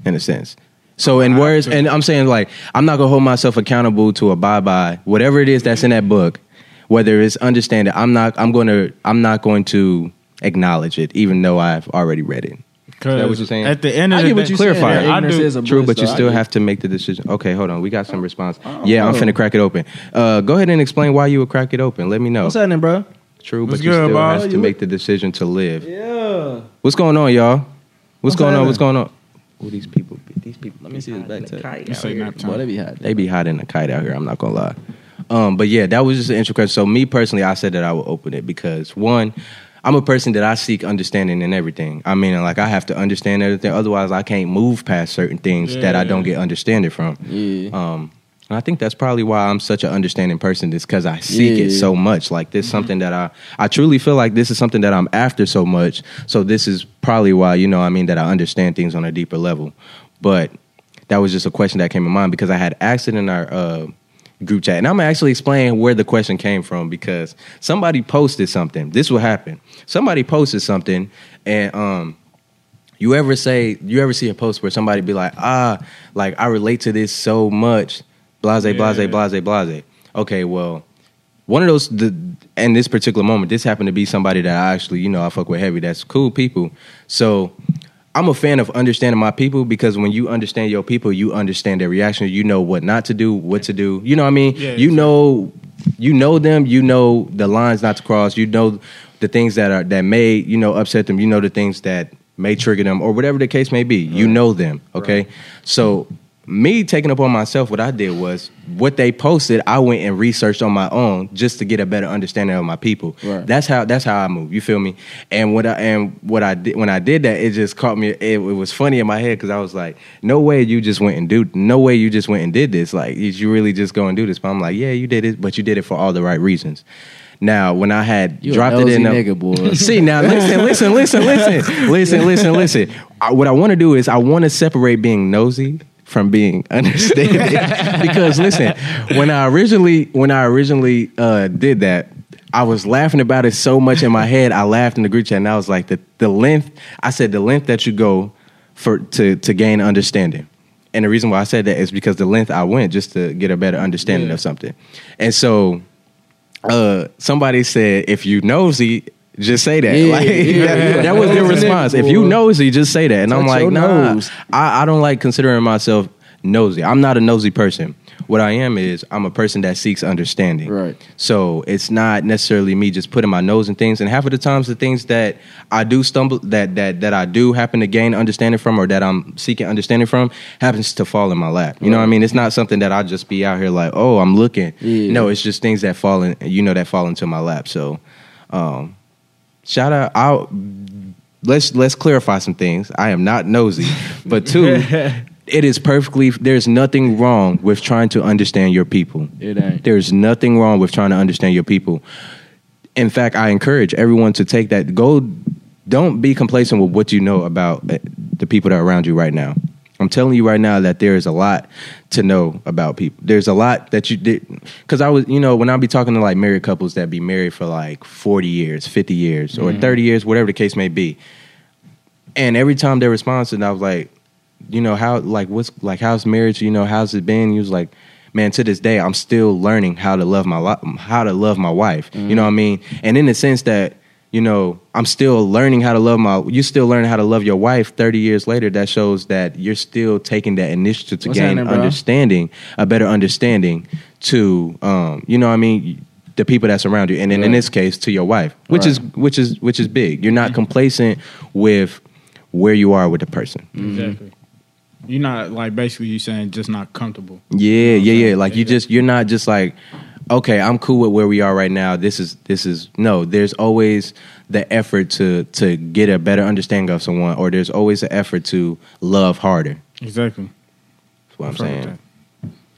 in a sense. So in words, and I'm saying like I'm not going to hold myself accountable to abide by whatever it is that's in that book, whether it's understanding. I'm not. I'm going to. I'm not going to acknowledge it, even though I've already read it. That what you're saying? At the end of I the get what day, you clarify. saying. I Ignorance do- is a True, bliss, but you though. Still have to make the decision. Okay, hold on. We got some response. Oh, yeah, I'm finna crack it open. Uh, go ahead and explain why you would crack it open. Let me know. What's happening, bro? True, What's but you good, still boss? have to make the decision to live. Yeah. What's going on, y'all? What's, What's going on? What's going on? Oh, these people, these people. Let me see this back tap. You say nap time. Boy, they be hot. They be hiding a kite out here. I'm not gonna lie. Um, but yeah, that was just an intro question. So me personally, I said that I would open it because one, I'm a person that I seek understanding in everything. I mean, like I have to understand everything. Otherwise, I can't move past certain things that I don't get understanding from. Yeah. Um, and I think that's probably why I'm such an understanding person. Is because I seek it so much. Like this, is something that I I truly feel like this is something that I'm after so much. So this is probably why you know I mean that I understand things on a deeper level. But that was just a question that came to mind because I had asked it in our uh, group chat, and I'm gonna actually explain where the question came from because somebody posted something. This will happen. Somebody posted something, and um, you ever say you ever see a post where somebody be like, ah, like I relate to this so much, blase, blase, Yeah. blase, blase. Okay, well, one of those the in this particular moment, this happened to be somebody that I actually, you know, I fuck with heavy. That's cool people. So I'm a fan of understanding my people because when you understand your people, you understand their reaction. You know what not to do, what to do. You know what I mean? Yeah, you exactly. know you know them, you know the lines not to cross, you know the things that are that may, you know, upset them, you know the things that may trigger them or whatever the case may be. You know them, okay? So me taking up on myself, what I did was what they posted, I went and researched on my own just to get a better understanding of my people. Right. That's how that's how I move. You feel me? And what I and what I did when I did that, it just caught me. It, it was funny in my head because I was like, "No way you just went and do. No way you just went and did this. Like, did you really just go and do this?" But I'm like, "Yeah, you did it, but you did it for all the right reasons." Now, when I had You dropped it in, the, nigga, boy. See now, listen, listen, listen, listen, listen, listen, listen. I, what I want to do is I want to separate being nosy from being understanding because listen, when I originally when I originally uh, did that, I was laughing about it so much in my head. I laughed in the group chat and I was like, the the length. I said the length that you go for to to gain understanding. And the reason why I said that is because the length I went just to get a better understanding Yeah. of something. And so uh, somebody said, if you nosy, just say that. Yeah, like, yeah. that, that was their response. If you nosy, just say that. And I'm like, your nah, nose. I, I don't like considering myself nosy. I'm not a nosy person. What I am is I'm a person that seeks understanding. Right. So it's not necessarily me just putting my nose in things. And half of the times, the things that I do stumble, that that that I do happen to gain understanding from, or that I'm seeking understanding from, happens to fall in my lap. You know what I mean? It's not something that I just be out here like, oh, I'm looking. Yeah. No, it's just things that fall in, you know, that fall into my lap. So, um, shout out out. Let's let's clarify some things. I am not nosy, but two, it is perfectly. There's nothing wrong with trying to understand your people. It ain't. There's nothing wrong with trying to understand your people. In fact, I encourage everyone to take that. Go, don't be complacent with what you know about uh, the people that are around you right now. I'm telling you right now that there is a lot to know about people. There's a lot that you did because I was, you know, when I be talking to like married couples that be married for like 40 years, 50 years, or mm-hmm. 30 years, whatever the case may be, and every time they respond, and I was like, you know, how like what's like how's marriage? You know, how's it been? He was like, man, to this day, I'm still learning how to love my li- how to love my wife. You mm-hmm. know what I mean? And in the sense that you know, I'm still learning how to love my. You still learning how to love your wife 30 years later. That shows that you're still taking that initiative to What's gain happening, bro? understanding, a better understanding to, um, you know, what I mean, the people that surround you, and then in this case, to your wife, which is which is which is big. You're not complacent with where you are with the person. Exactly. You're not like basically you saying just not comfortable. Yeah, yeah, yeah. Like you just you're not just like, okay, I'm cool with where we are right now. This is this is no. There's always the effort to to get a better understanding of someone, or there's always an effort to love harder. Exactly. That's what I'm saying.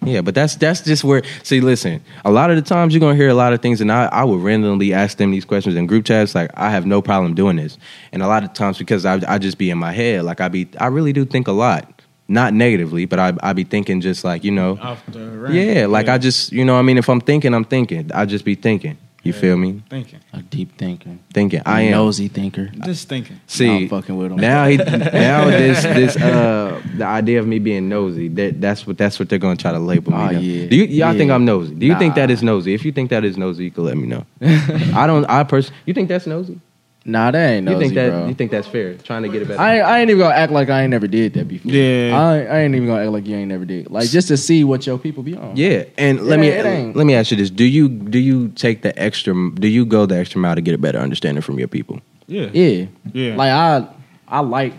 Yeah, but that's that's just where. See, listen. A lot of the times you're gonna hear a lot of things, and I I would randomly ask them these questions in group chats. Like I have no problem doing this, and a lot of times because I I just be in my head. Like I be I really do think a lot, not negatively, but I I be thinking just like you know. Off the. Yeah, like I just, you know, I mean, if I'm thinking, I'm thinking. I just be thinking. You feel me? thinking, A deep thinker. Thinking. I A am. nosy thinker. just thinking. See, Nah, I'm fucking with him. now he, now this, this, uh, the idea of me being nosy. That that's what that's what they're gonna try to label me. Oh, yeah. Do you, y'all think I'm nosy? Do you think that is nosy? If you think that is nosy, you can let me know. I don't. I person. You think that's nosy? Nah, that ain't nosy, you think that? bro. You think that's fair? Trying to get it better. I, ain't- I ain't even gonna act like I ain't never did that before. Yeah. I, I ain't even gonna act like you ain't never did. Like just to see what your people be on. Yeah, and let me let me ask you this: Do you do you take the extra? Do you go the extra mile to get a better understanding from your people? Yeah. yeah, Yeah. Like I, I like.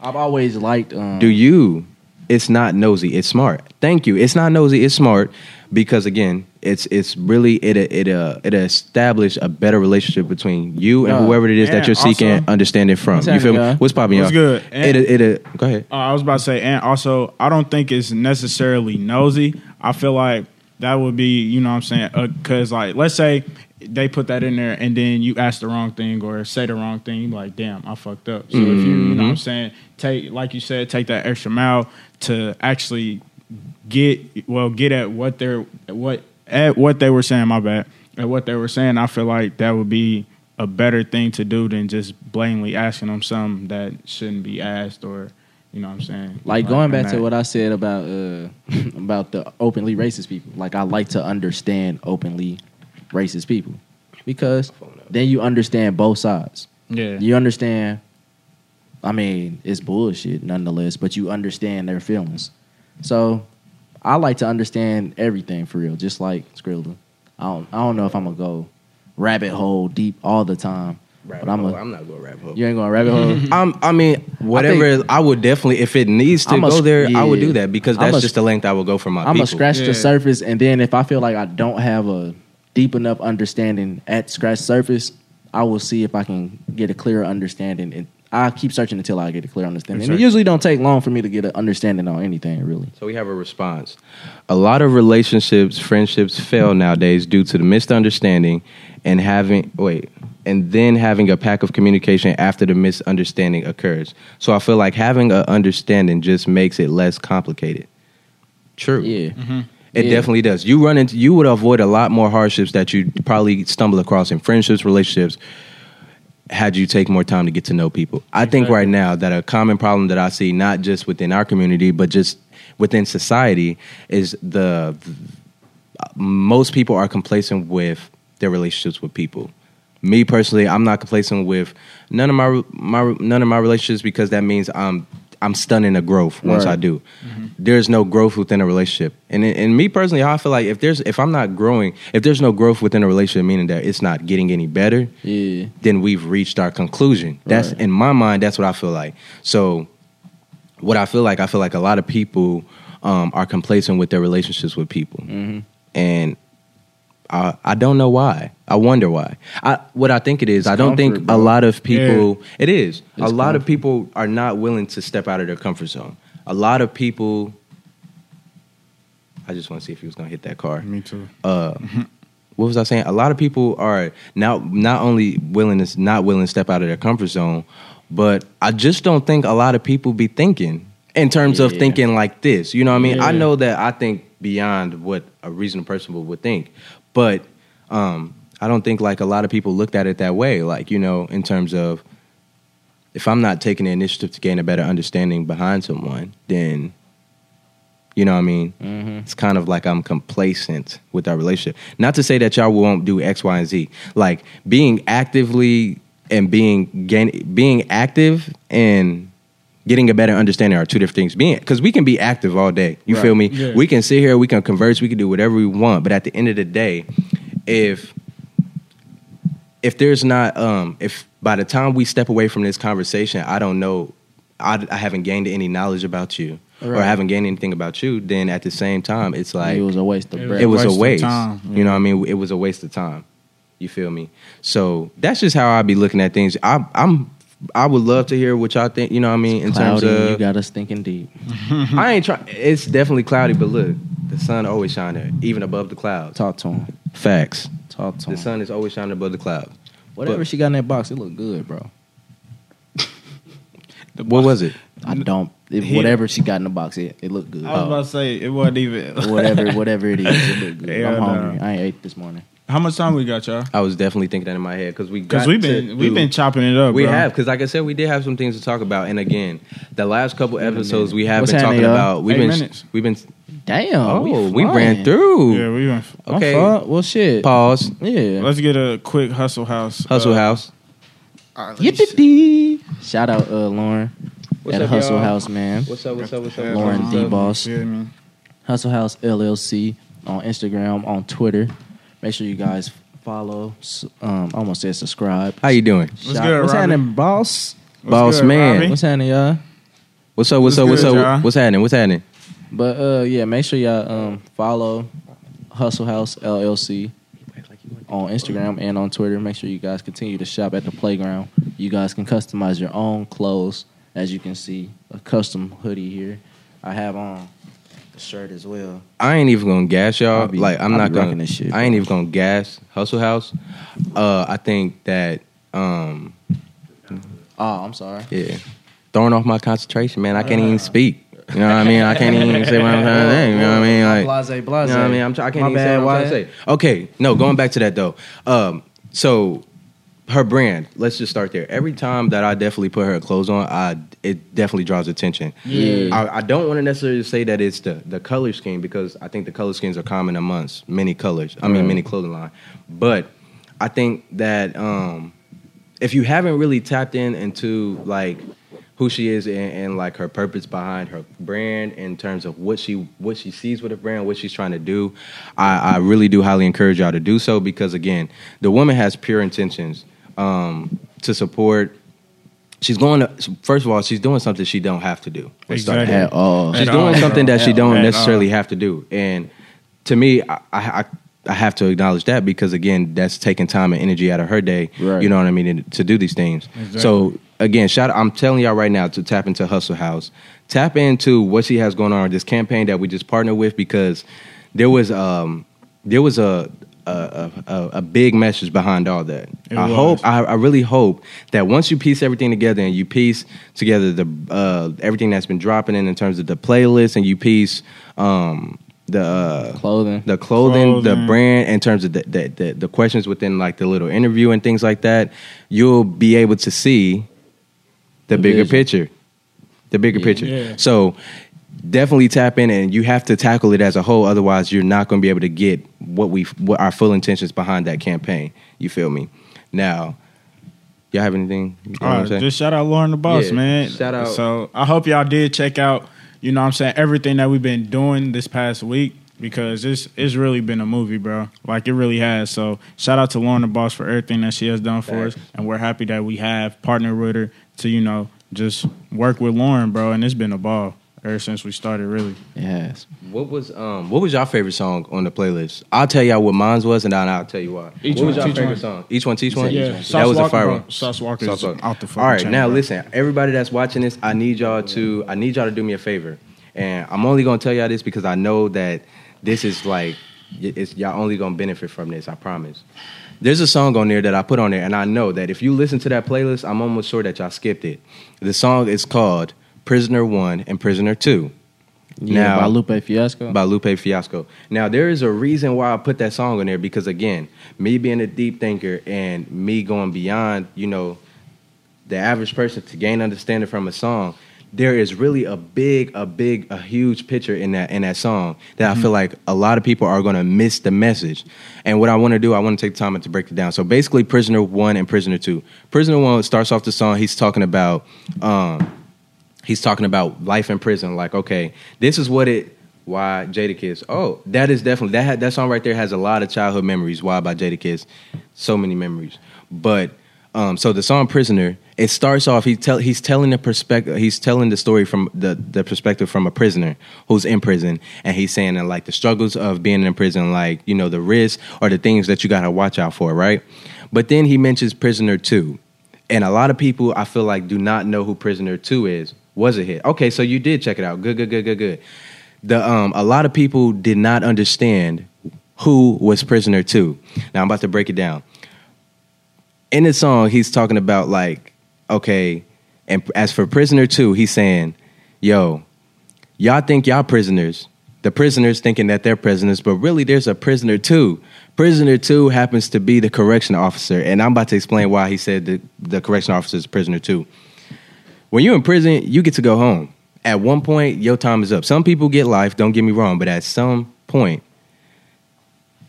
I've always liked. Um, Do you? It's not nosy. It's smart. Thank you. It's not nosy. It's smart because again, it's it's really it it uh it establish a better relationship between you and whoever it is that you're seeking also- understanding from. You feel me? What's popping, What's good? It it, it go ahead. Uh, I was about to say, and also, I don't think it's necessarily nosy. I feel like that would be, you know what I'm saying? Because, like, let's say they put that in there and then you ask the wrong thing or say the wrong thing, like, damn, I fucked up. So if you, you know what I'm saying, take, like you said, take that extra mile to actually get, well, get at what they're, what, at what they were saying, my bad, at what they were saying, I feel like that would be a better thing to do than just blatantly asking them something that shouldn't be asked or, you know what I'm saying? like going back to what I said about uh about the openly racist people. Like I like to understand openly racist people because then you understand both sides. Yeah. You understand. I mean, it's bullshit nonetheless, but you understand their feelings. So, I like to understand everything for real, just like Skrilla. I don't. I don't know if I'm gonna go rabbit hole deep all the time, Rabbit but I'm. A, I'm not going to rabbit hole. you ain't going rabbit hole. Um, I mean, whatever. I, would definitely, if it needs to I'ma go sc- there, I would do that because that's sc- just the length I would go for my I'm people. gonna scratch Yeah. the surface, and then if I feel like I don't have a deep enough understanding at scratch surface, I will see if I can get a clearer understanding. And I keep searching until I get a clear understanding. And it usually don't take long for me to get an understanding on anything, really. So we have a response. A lot of relationships, friendships fail nowadays due to the misunderstanding and having wait, and then having a pack of communication after the misunderstanding occurs. So I feel like having an understanding just makes it less complicated. True. Yeah. Mm-hmm. It Yeah. definitely does. You run into you would avoid a lot more hardships that you probably stumble across in friendships, relationships, had you take more time to get to know people. I think Exactly. right now that a common problem that I see, not just within our community, but just within society, is the most people are complacent with their relationships with people. Me personally, I'm not complacent with none of my my none of my relationships because that means I'm I'm stunning a growth once Right. I do. There's no growth within a relationship, and and me personally, I feel like if there's if I'm not growing, if there's no growth within a relationship, meaning that it's not getting any better, Yeah. then we've reached our conclusion. That's Right. in my mind. That's what I feel like. So, what I feel like, I feel like a lot of people um, are complacent with their relationships with people, Mm-hmm. and I, I don't know why. I wonder why. I, what I think it is, I don't think comfort, a lot of people. It is a It's lot of people are not willing to step out of their comfort zone. A lot of people. I just want to see if he was going to hit that car Me too. uh, what was I saying? A lot of people are now not only willing to not willing to step out of their comfort zone, but I just don't think a lot of people be thinking in terms of thinking like this. You know what I mean? I know that I think beyond what a reasonable person would think, but um, I don't think like a lot of people looked at it that way. Like you know, in terms of if I'm not taking the initiative to gain a better understanding behind someone, then you know what I mean? Mm-hmm. It's kind of like I'm complacent with our relationship. Not to say that y'all won't do X, Y, and Z. Like being actively and being gain, being active and getting a better understanding are two different things. Being because we can be active all day. You Right. feel me? Yeah. We can sit here, we can converse, we can do whatever we want. But at the end of the day, if if there's not um if by the time we step away from this conversation, I don't know, I, I haven't gained any knowledge about you. Or Right. haven't gained anything about you, then at the same time, it's like it was a waste of It breath. it was waste a of waste. time, You know what I mean? It was a waste of time. You feel me? So that's just how I be looking at things. I, I'm I would love to hear what y'all think. You know what I mean? In Cloudy, terms of you got us thinking deep. I ain't trying. It's definitely cloudy, but look, the sun always shining, even above the clouds. Talk to him. Facts. Talk to him. The sun is always shining above the clouds. Whatever but- she got in that box, it looked good, bro. What was it? I don't. It, He- whatever she got in the box, it, it looked good. I was about to say it wasn't even. whatever, whatever it is, it looked good. Yeah, I'm no. hungry. I ain't ate this morning. How much time we got, y'all? I was definitely thinking that in my head because we because we've to been we've do- been chopping it up. We bro. have, because like I said, we did have some things to talk about. And again, the last couple episodes we have What's been talking y'all? about. We've Eight been, minutes. we've been. Damn. Oh, we, flying. ran through. Yeah, we went. I'm Okay. fine. Well, shit. Pause. Yeah. Let's get a quick hustle house. Hustle uh, House. Yippee! Shout out, uh, Lauren What's at up, Hustle y'all? House, man. What's up? What's up? What's up? Lauren D. Boss. Feel? Hustle House LLC on Instagram, on Twitter. Make sure you guys follow. Um, I almost said subscribe. How you doing, What's Shout- good, What's Robbie? happening, boss? What's boss good, man? Robbie? What's happening, y'all? What's up? What's What's up? What's good, up? y'all? What's happening? What's happening? But uh, yeah, make sure y'all um, follow Hustle House LLC on Instagram and on Twitter. Make sure you guys continue to shop at the playground. You guys can customize your own clothes, as you can see, a custom hoodie here. I have on the shirt as well. I ain't even gonna gas y'all. Be- like I'm I'll not gonna. this shit, I ain't even gonna gas Hustle House. Uh, I think that um, Oh, I'm sorry. yeah, throwing off my concentration, man. I can't even speak. You know what I mean? I can't even say what I'm trying to say. You know what I mean? Like, blase, blase. You know what I mean? I'm I can't My even bad, say what I'm trying to say. Okay, no, going back to that though. Um, so her brand, let's just start there. Every time that I definitely put her clothes on, I it definitely draws attention. Yeah. I, I don't want to necessarily say that it's the the color scheme because I think the color schemes are common amongst many colors. I mean, Right. many clothing line. But I think that um, if you haven't really tapped in into like who she is and, and like her purpose behind her brand in terms of what she what she sees with her brand, what she's trying to do, I, I really do highly encourage y'all to do so because again, the woman has pure intentions um, to support. She's going to first of all, she's doing something she don't have to do. Exactly. At all. She's At doing all, something that she don't all. necessarily have to do, and to me, I, I I have to acknowledge that because again, that's taking time and energy out of her day. Right. You know what I mean to do these things. Exactly. So again, shout! I'm telling y'all right now to tap into Hustle House, tap into what she has going on. This campaign that we just partnered with because there was um there was a. A, a, a big message behind all that. It I was. hope, I, I really hope that once you piece everything together and you piece together the uh, everything that's been dropping in in terms of the playlist and you piece um, the uh, Clothing. the clothing, the brand, in terms of the, the, the, the questions within like the little interview and things like that, you'll be able to see the, The bigger vision. picture. The bigger Yeah. picture. Yeah. So definitely tap in and you have to tackle it as a whole. Otherwise, you're not going to be able to get what we what our full intentions behind that campaign. You feel me? Now, y'all have anything? You know All right, just shout out Lauren the Boss, Yeah, man. shout out- So I hope y'all did check out, you know what I'm saying, everything that we've been doing this past week because it's it's really been a movie, bro. Like it really has. So shout out to Lauren the Boss for everything that she has done for us. And we're happy that we have partnered with her to, you know, just work with Lauren, bro. And it's been a ball ever since we started, really. Yes. What was um what was your favorite song on the playlist? I'll tell y'all what mine was, and then I'll tell you why. Each what was one, your each favorite one. song? Each one, each one. Yeah, that Sauce was a fire one. Sauce Walka Sauce Walka. out the fucking All right, chain, now bro. listen, everybody that's watching this, I need y'all to I need y'all to do me a favor, and I'm only gonna tell y'all this because I know that this is like it's y'all only gonna benefit from this. I promise. There's a song on there that I put on there, and I know that if you listen to that playlist, I'm almost sure that y'all skipped it. The song is called "Prisoner One" and "Prisoner 2. Yeah, Now- by Lupe Fiasco. by Lupe Fiasco. Now there is a reason why I put that song on there because again, me being a deep thinker and me going beyond, you know, the average person to gain understanding from a song, there is really a big, a big, a huge picture in that in that song that I feel like a lot of people are gonna miss the message. And what I want to do, I want to take time to break it down. So basically, Prisoner One and Prisoner Two. Prisoner One starts off the song. He's talking about, um, he's talking about life in prison. Like, okay, this is what it. Why Jadakiss? Oh, that is definitely that. ha- That song right there has a lot of childhood memories. Why by Jadakiss? So many memories. But um, so the song "Prisoner" it starts off. He tell he's telling the perspective. He's telling the story from the the perspective from a prisoner who's in prison, and he's saying that like the struggles of being in prison, like you know the risks or the things that you gotta watch out for, right? But then he mentions "Prisoner 2. and a lot of people I feel like do not know who "Prisoner 2 is. Was a hit. Okay, so you did check it out. Good, good, good, good, good. The um a lot of people did not understand who was Prisoner 2. Now I'm about to break it down in the song, he's talking about like, okay, and as for prisoner two, he's saying, yo, y'all think y'all prisoners. The prisoners thinking that they're prisoners, but really there's a prisoner two. Prisoner two happens to be the correction officer, and I'm about to explain why he said that the correction officer is prisoner two. When you're in prison, you get to go home. At one point, your time is up. Some people get life, don't get me wrong, but at some point,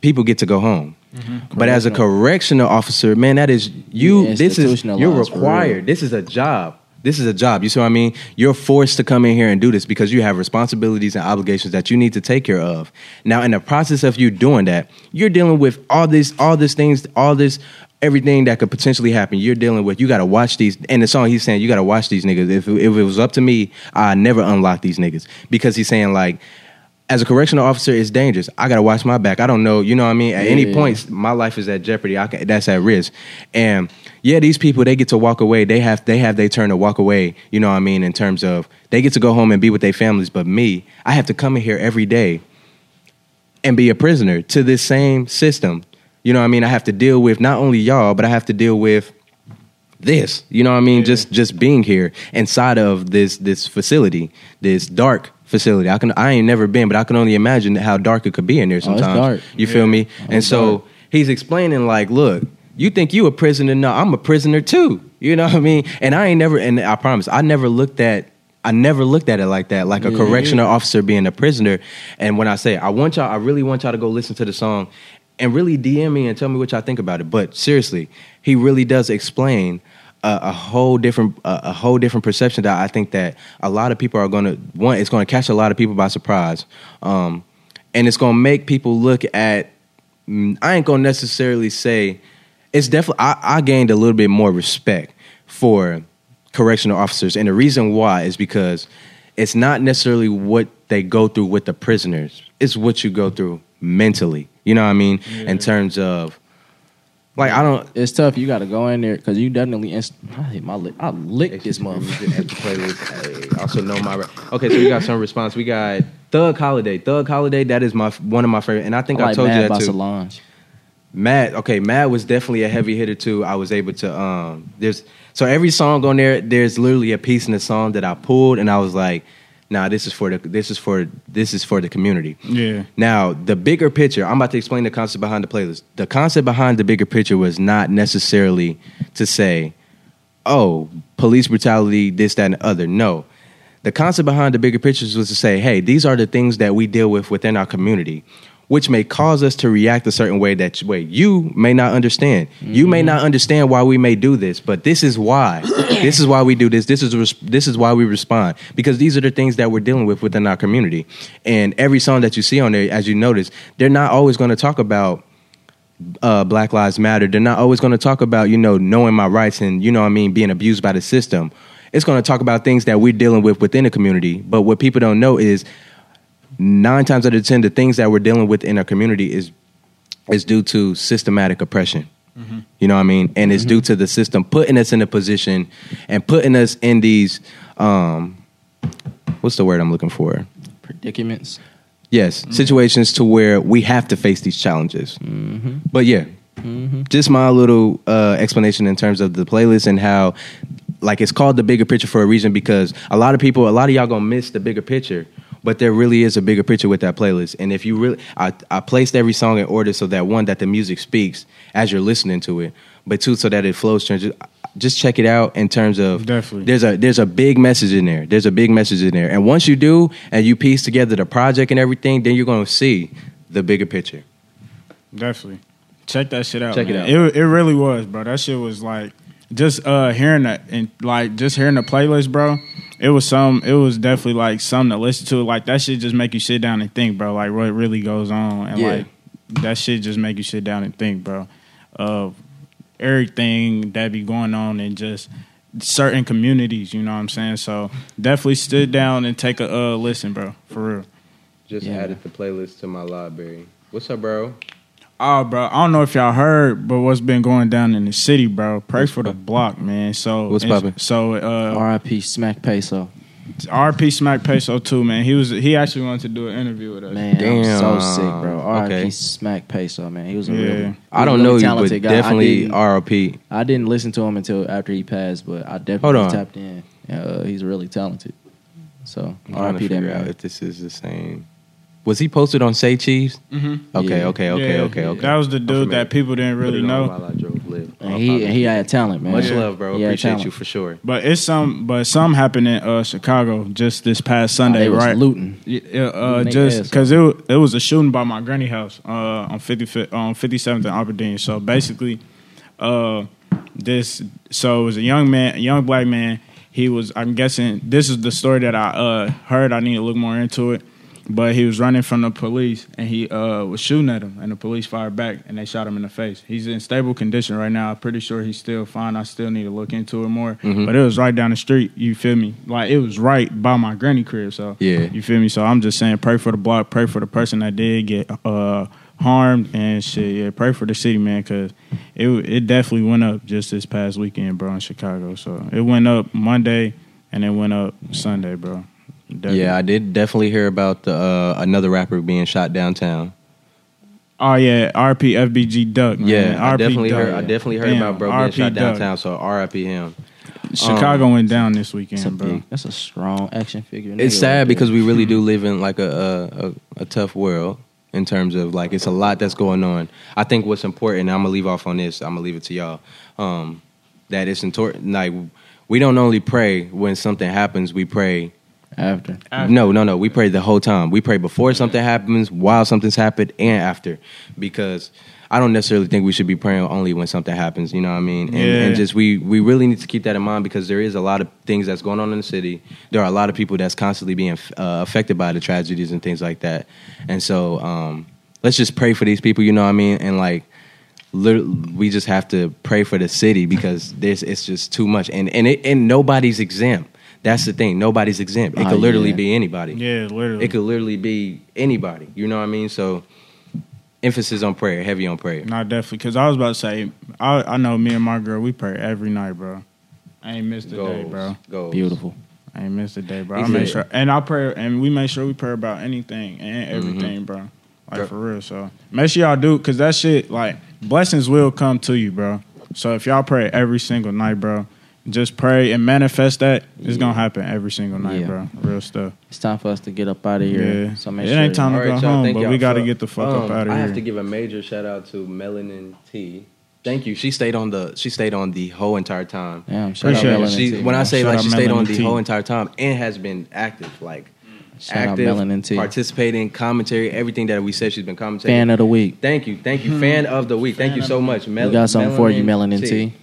people get to go home. Mm-hmm. But as a correctional officer, man, that is you. Yeah, this is you're institutionalized for real. required. This is a job. This is a job. You see what I mean? You're forced to come in here and do this because you have responsibilities and obligations that you need to take care of. Now, in the process of you doing that, you're dealing with all this, all these things, all this, everything that could potentially happen. You're dealing with. You got to watch these. And the song he's saying, you got to watch these niggas. If if it was up to me, I never unlock these niggas because he's saying like as a correctional officer, it's dangerous. I gotta watch my back. I don't know, you know what I mean? At any Yeah. point, my life is at jeopardy. I can, that's at risk. And yeah, these people they get to walk away. They have they have their turn to walk away. You know what I mean? In terms of they get to go home and be with their families. But me, I have to come in here every day and be a prisoner to this same system. You know what I mean? I have to deal with not only y'all, but I have to deal with this. You know what I mean? Just just being here inside of this this facility, this dark facility. I can I ain't never been, but I can only imagine how dark it could be in there Oh, it's sometimes. dark. You feel me? Oh, and so dark. he's explaining like, look, you think you a prisoner? No, I'm a prisoner too. You know what I mean? And I ain't never and I promise, I never looked at I never looked at it like that, like a Yeah. correctional officer being a prisoner. And when I say I want y'all, I really want y'all to go listen to the song and really DM me and tell me what y'all think about it. But seriously, he really does explain a, a whole different a, a whole different perception that I think that a lot of people are going to one. It's going to catch a lot of people by surprise, um, and it's going to make people look at. mm, I ain't going to necessarily say it's definitely. I, I gained a little bit more respect for correctional officers, and the reason why is because it's not necessarily what they go through with the prisoners; it's what you go through mentally. You know what I mean? In terms of like I don't It's tough. You got to go in there because you definitely. Inst- I hit my lip. I licked this motherfucker. At the playlist. I also know my. Okay, so we got some response. We got Thug Holiday. Thug Holiday. That is my one of my favorite, and I think I I, like told Mad you by that too. Solange. Mad. Okay, Mad was definitely a heavy hitter too. I was able to. Um, there's so every song on there. There's literally a piece in the song that I pulled, and I was like, "Nah, this is for the. This is for. This is for the community." Yeah. Now, the bigger picture, I'm about to explain the concept behind the playlist. The concept behind the bigger picture was not necessarily to say, oh, police brutality, this, that, and the other. No. The concept behind the bigger pictures was to say, hey, these are the things that we deal with within our community, which may cause us to react a certain way that way you may not understand. You may not understand why we may do this, but this is why. this is why we do this. This is this is why we respond because these are the things that we're dealing with within our community. And every song that you see on there, as you notice, they're not always going to talk about uh, Black Lives Matter. They're not always going to talk about, you know, knowing my rights and, you know what I mean, being abused by the system. It's going to talk about things that we're dealing with within the community. But what people don't know is nine times out of ten, the things that we're dealing with in our community is is due to systematic oppression. Mm-hmm. You know what I mean? And it's due mm-hmm. to the system putting us in a position and putting us in these um what's the word I'm looking for? Predicaments. Yes, mm-hmm. situations to where we have to face these challenges. But yeah, just my little uh, explanation in terms of the playlist and how, like, it's called the bigger picture for a reason because a lot of people, a lot of y'all gonna miss the bigger picture. But there really is a bigger picture with that playlist, and if you really, I, I placed every song in order so that one that the music speaks as you're listening to it, but two so that it flows. Trans- just check it out in terms of Definitely. there's a there's a big message in there. There's a big message in there. And once you do and you piece together the project and everything, then you're going to see the bigger picture. Definitely. Check that shit out. Check it out. It it really was, bro. That shit was like just uh hearing that and like just hearing the playlist, bro. It was some. It was definitely like something to listen to. Like that shit just make you sit down and think, bro. Like what really goes on, and Yeah. like that shit just make you sit down and think, bro. Of everything that be going on in just certain communities. You know what I'm saying? So definitely sit down and take a uh, listen, bro. For real. Just Yeah. added the playlist to my library. What's up, bro? Oh, bro, I don't know if y'all heard, but what's been going down in the city, bro? Pray for the block, man. So What's it's- poppin'? So uh, R.I.P. Smack Peso. RP Smack Peso too, man. He was he actually wanted to do an interview with us. Man, I'm so sick, bro. R.I.P. Okay. Smack Peso, man. He was a Yeah. really, I don't really know you, but talented guy. I definitely didn't- I didn't listen to him until after he passed, but I definitely tapped in. Uh, he's really talented. So I'm trying to RIP that figure out if this is the same. Was he posted on Say Cheese? Mm-hmm. Okay, Yeah. okay, okay, Yeah, okay, okay. That was the dude that people didn't really know. While I drove live. And he he had talent, man. Much Yeah. love, bro. He had Appreciate talent. you for sure. But it's some, but some happened in uh, Chicago just this past Sunday, they was right? looting. Yeah, uh, Looting they just ass because it, wa- it was a shooting by my granny house uh, on 55th, on 57th and Aberdeen. So basically, uh, this so it was a young man, a young black man. He was, I'm guessing, this is the story that I uh, heard. I need to look more into it. But he was running from the police and he uh, was shooting at him, and the police fired back and they shot him in the face. He's in stable condition right now. I'm pretty sure he's still fine. I still need to look into it more. Mhm. But it was right down the street. You feel me? Like it was right by my granny crib. So Yeah. you feel me? So I'm just saying, pray for the block, pray for the person that did get uh, harmed, and shit. Yeah, pray for the city, man, because it it definitely went up just this past weekend, bro, in Chicago. So it went up Monday, and it went up Sunday, bro. Definitely. Yeah, I did definitely hear about the uh, another rapper being shot downtown. Oh yeah, RP FBG Duck. Man. Yeah, I RP definitely Duck. heard. I definitely heard Damn, about bro being RP shot Duck. downtown. So R.I.P. him. Chicago went down this That's weekend, bro. big, that's a strong action figure. It's sad right because we really do live in like a, a, a, a tough world in terms of like it's a lot that's going on. I think what's important. I'm gonna leave off on this. I'm gonna leave it to y'all. Um, that it's important. Like we don't only pray when something happens. We pray after. No, no, no. We pray the whole time. We pray before something happens, while something's happened, and after. Because I don't necessarily think we should be praying only when something happens. You know what I mean? And, Yeah. and just we we really need to keep that in mind because there is a lot of things that's going on in the city. There are a lot of people that's constantly being uh, affected by the tragedies and things like that. And so um, let's just pray for these people. You know what I mean? And like. We just have to pray for the city because there's it's just too much, and and it, and nobody's exempt. That's the thing. Nobody's exempt. It Oh, could literally yeah. be anybody. Yeah, literally. It could literally be anybody. You know what I mean? So emphasis on prayer, heavy on prayer. Not definitely, because I was about to say, I, I know me and my girl, we pray every night, bro. I ain't missed a day, bro. goals. Beautiful. I ain't missed a day, bro. I make sure, and I pray, and we make sure we pray about anything and everything, bro. Like Mm-hmm. Yep. for real. So make sure y'all do, cause that shit, like blessings will come to you, bro. So if y'all pray every single night, bro, just pray and manifest that. It's gonna happen every single night, Yeah. bro. Real stuff. It's time for us to get up out of here. Yeah. So make It sure ain't time to go right, home, but we got to get the fuck up um, out of here. I have to give a major shout out to Melanin T. Thank you. She stayed on the she stayed on the whole entire time. Yeah, shout Appreciate out it. Melanin She, T, when I say Shout like she stayed on the T. whole entire time and has been active, like Shout out active, Melanin T. participating, commentary, everything that we said she's been commentating. Fan of the week. Thank you, thank you, fan of the week. Thank you so much. Mel- we got something for you, Melanin T.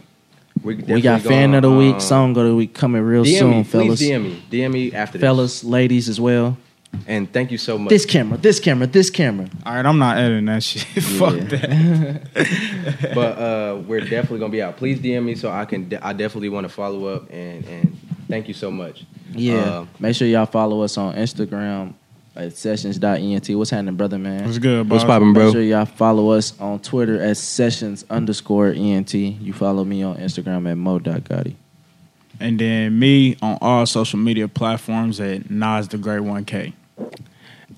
We, We got fan of the week, song of the week coming real DM soon, me, fellas. DM me, DM me after this. Fellas, ladies as well. And thank you so much. This camera, this camera, this camera. All right, I'm not editing that shit. fuck that. but uh, we're definitely gonna be out. Please DM me so I can. I definitely want to follow up and and thank you so much. Yeah. Uh, Make sure y'all follow us on Instagram at sessions.ent. What's happening, brother, man? What's good, bro? What's boss? poppin', bro? Make sure y'all follow us on Twitter at sessions underscore ent. You follow me on Instagram at mo.gotti. And then me on all social media platforms at Nas the Great One K.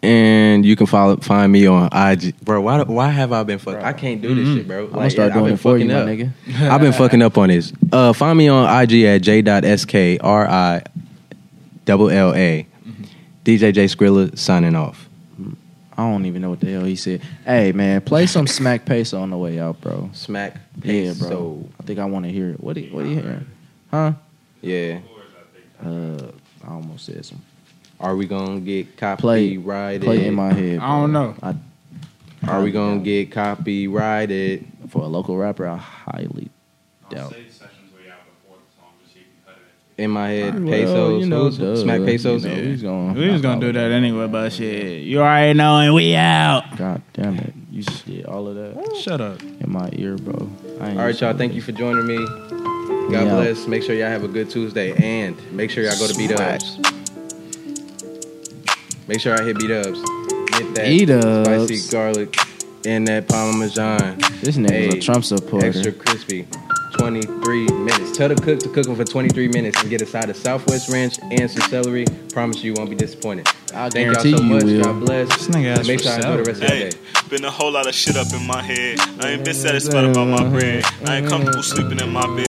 and you can follow find me on IG, bro. Why why have I been fucking? I can't do this shit, bro. I'm gonna start doing it for you, my nigga. I've been fucking up on this. Uh, find me on IG at j.skri double L A. DJ J Skrilla signing off. I don't even know what the hell he said. Hey man, play some Smack Peso on the way out, bro. Smack. Yeah, bro. I think I want to hear it. What do you, what do you hearing? Huh? Yeah. Uh, I almost said some. Are we gonna get Play, copyrighted? play in my head. I don't know. I, Are we gonna get copyrighted? for a local rapper? I highly doubt. In my head, Well, pesos. you know, Who's- duh, Smack pesos. you know, he's gonna We was gonna do that anyway, but shit, you already know, and we out. God damn it! You just did all of that Shut up. in my ear, bro. All right, y'all. Thank it. you for joining me. God Yeah. bless. Make sure y'all have a good Tuesday, and make sure y'all go to B Dubs. Make sure I hit B Dubs. Get that B-dubs. spicy garlic and that Parmesan. This nigga's Hey, a Trump supporter. Extra crispy. 23 minutes. Tell the cook to cook them for 23 minutes and get a side of Southwest Ranch and some celery. Promise you, you won't be disappointed. I Thank y'all guarantee so you much. will. God bless. This nigga asked Make for sure I enjoy the rest of Hey, your day. been a whole lot of shit up in my head. I ain't been satisfied about my bread. I ain't comfortable sleeping in my bed.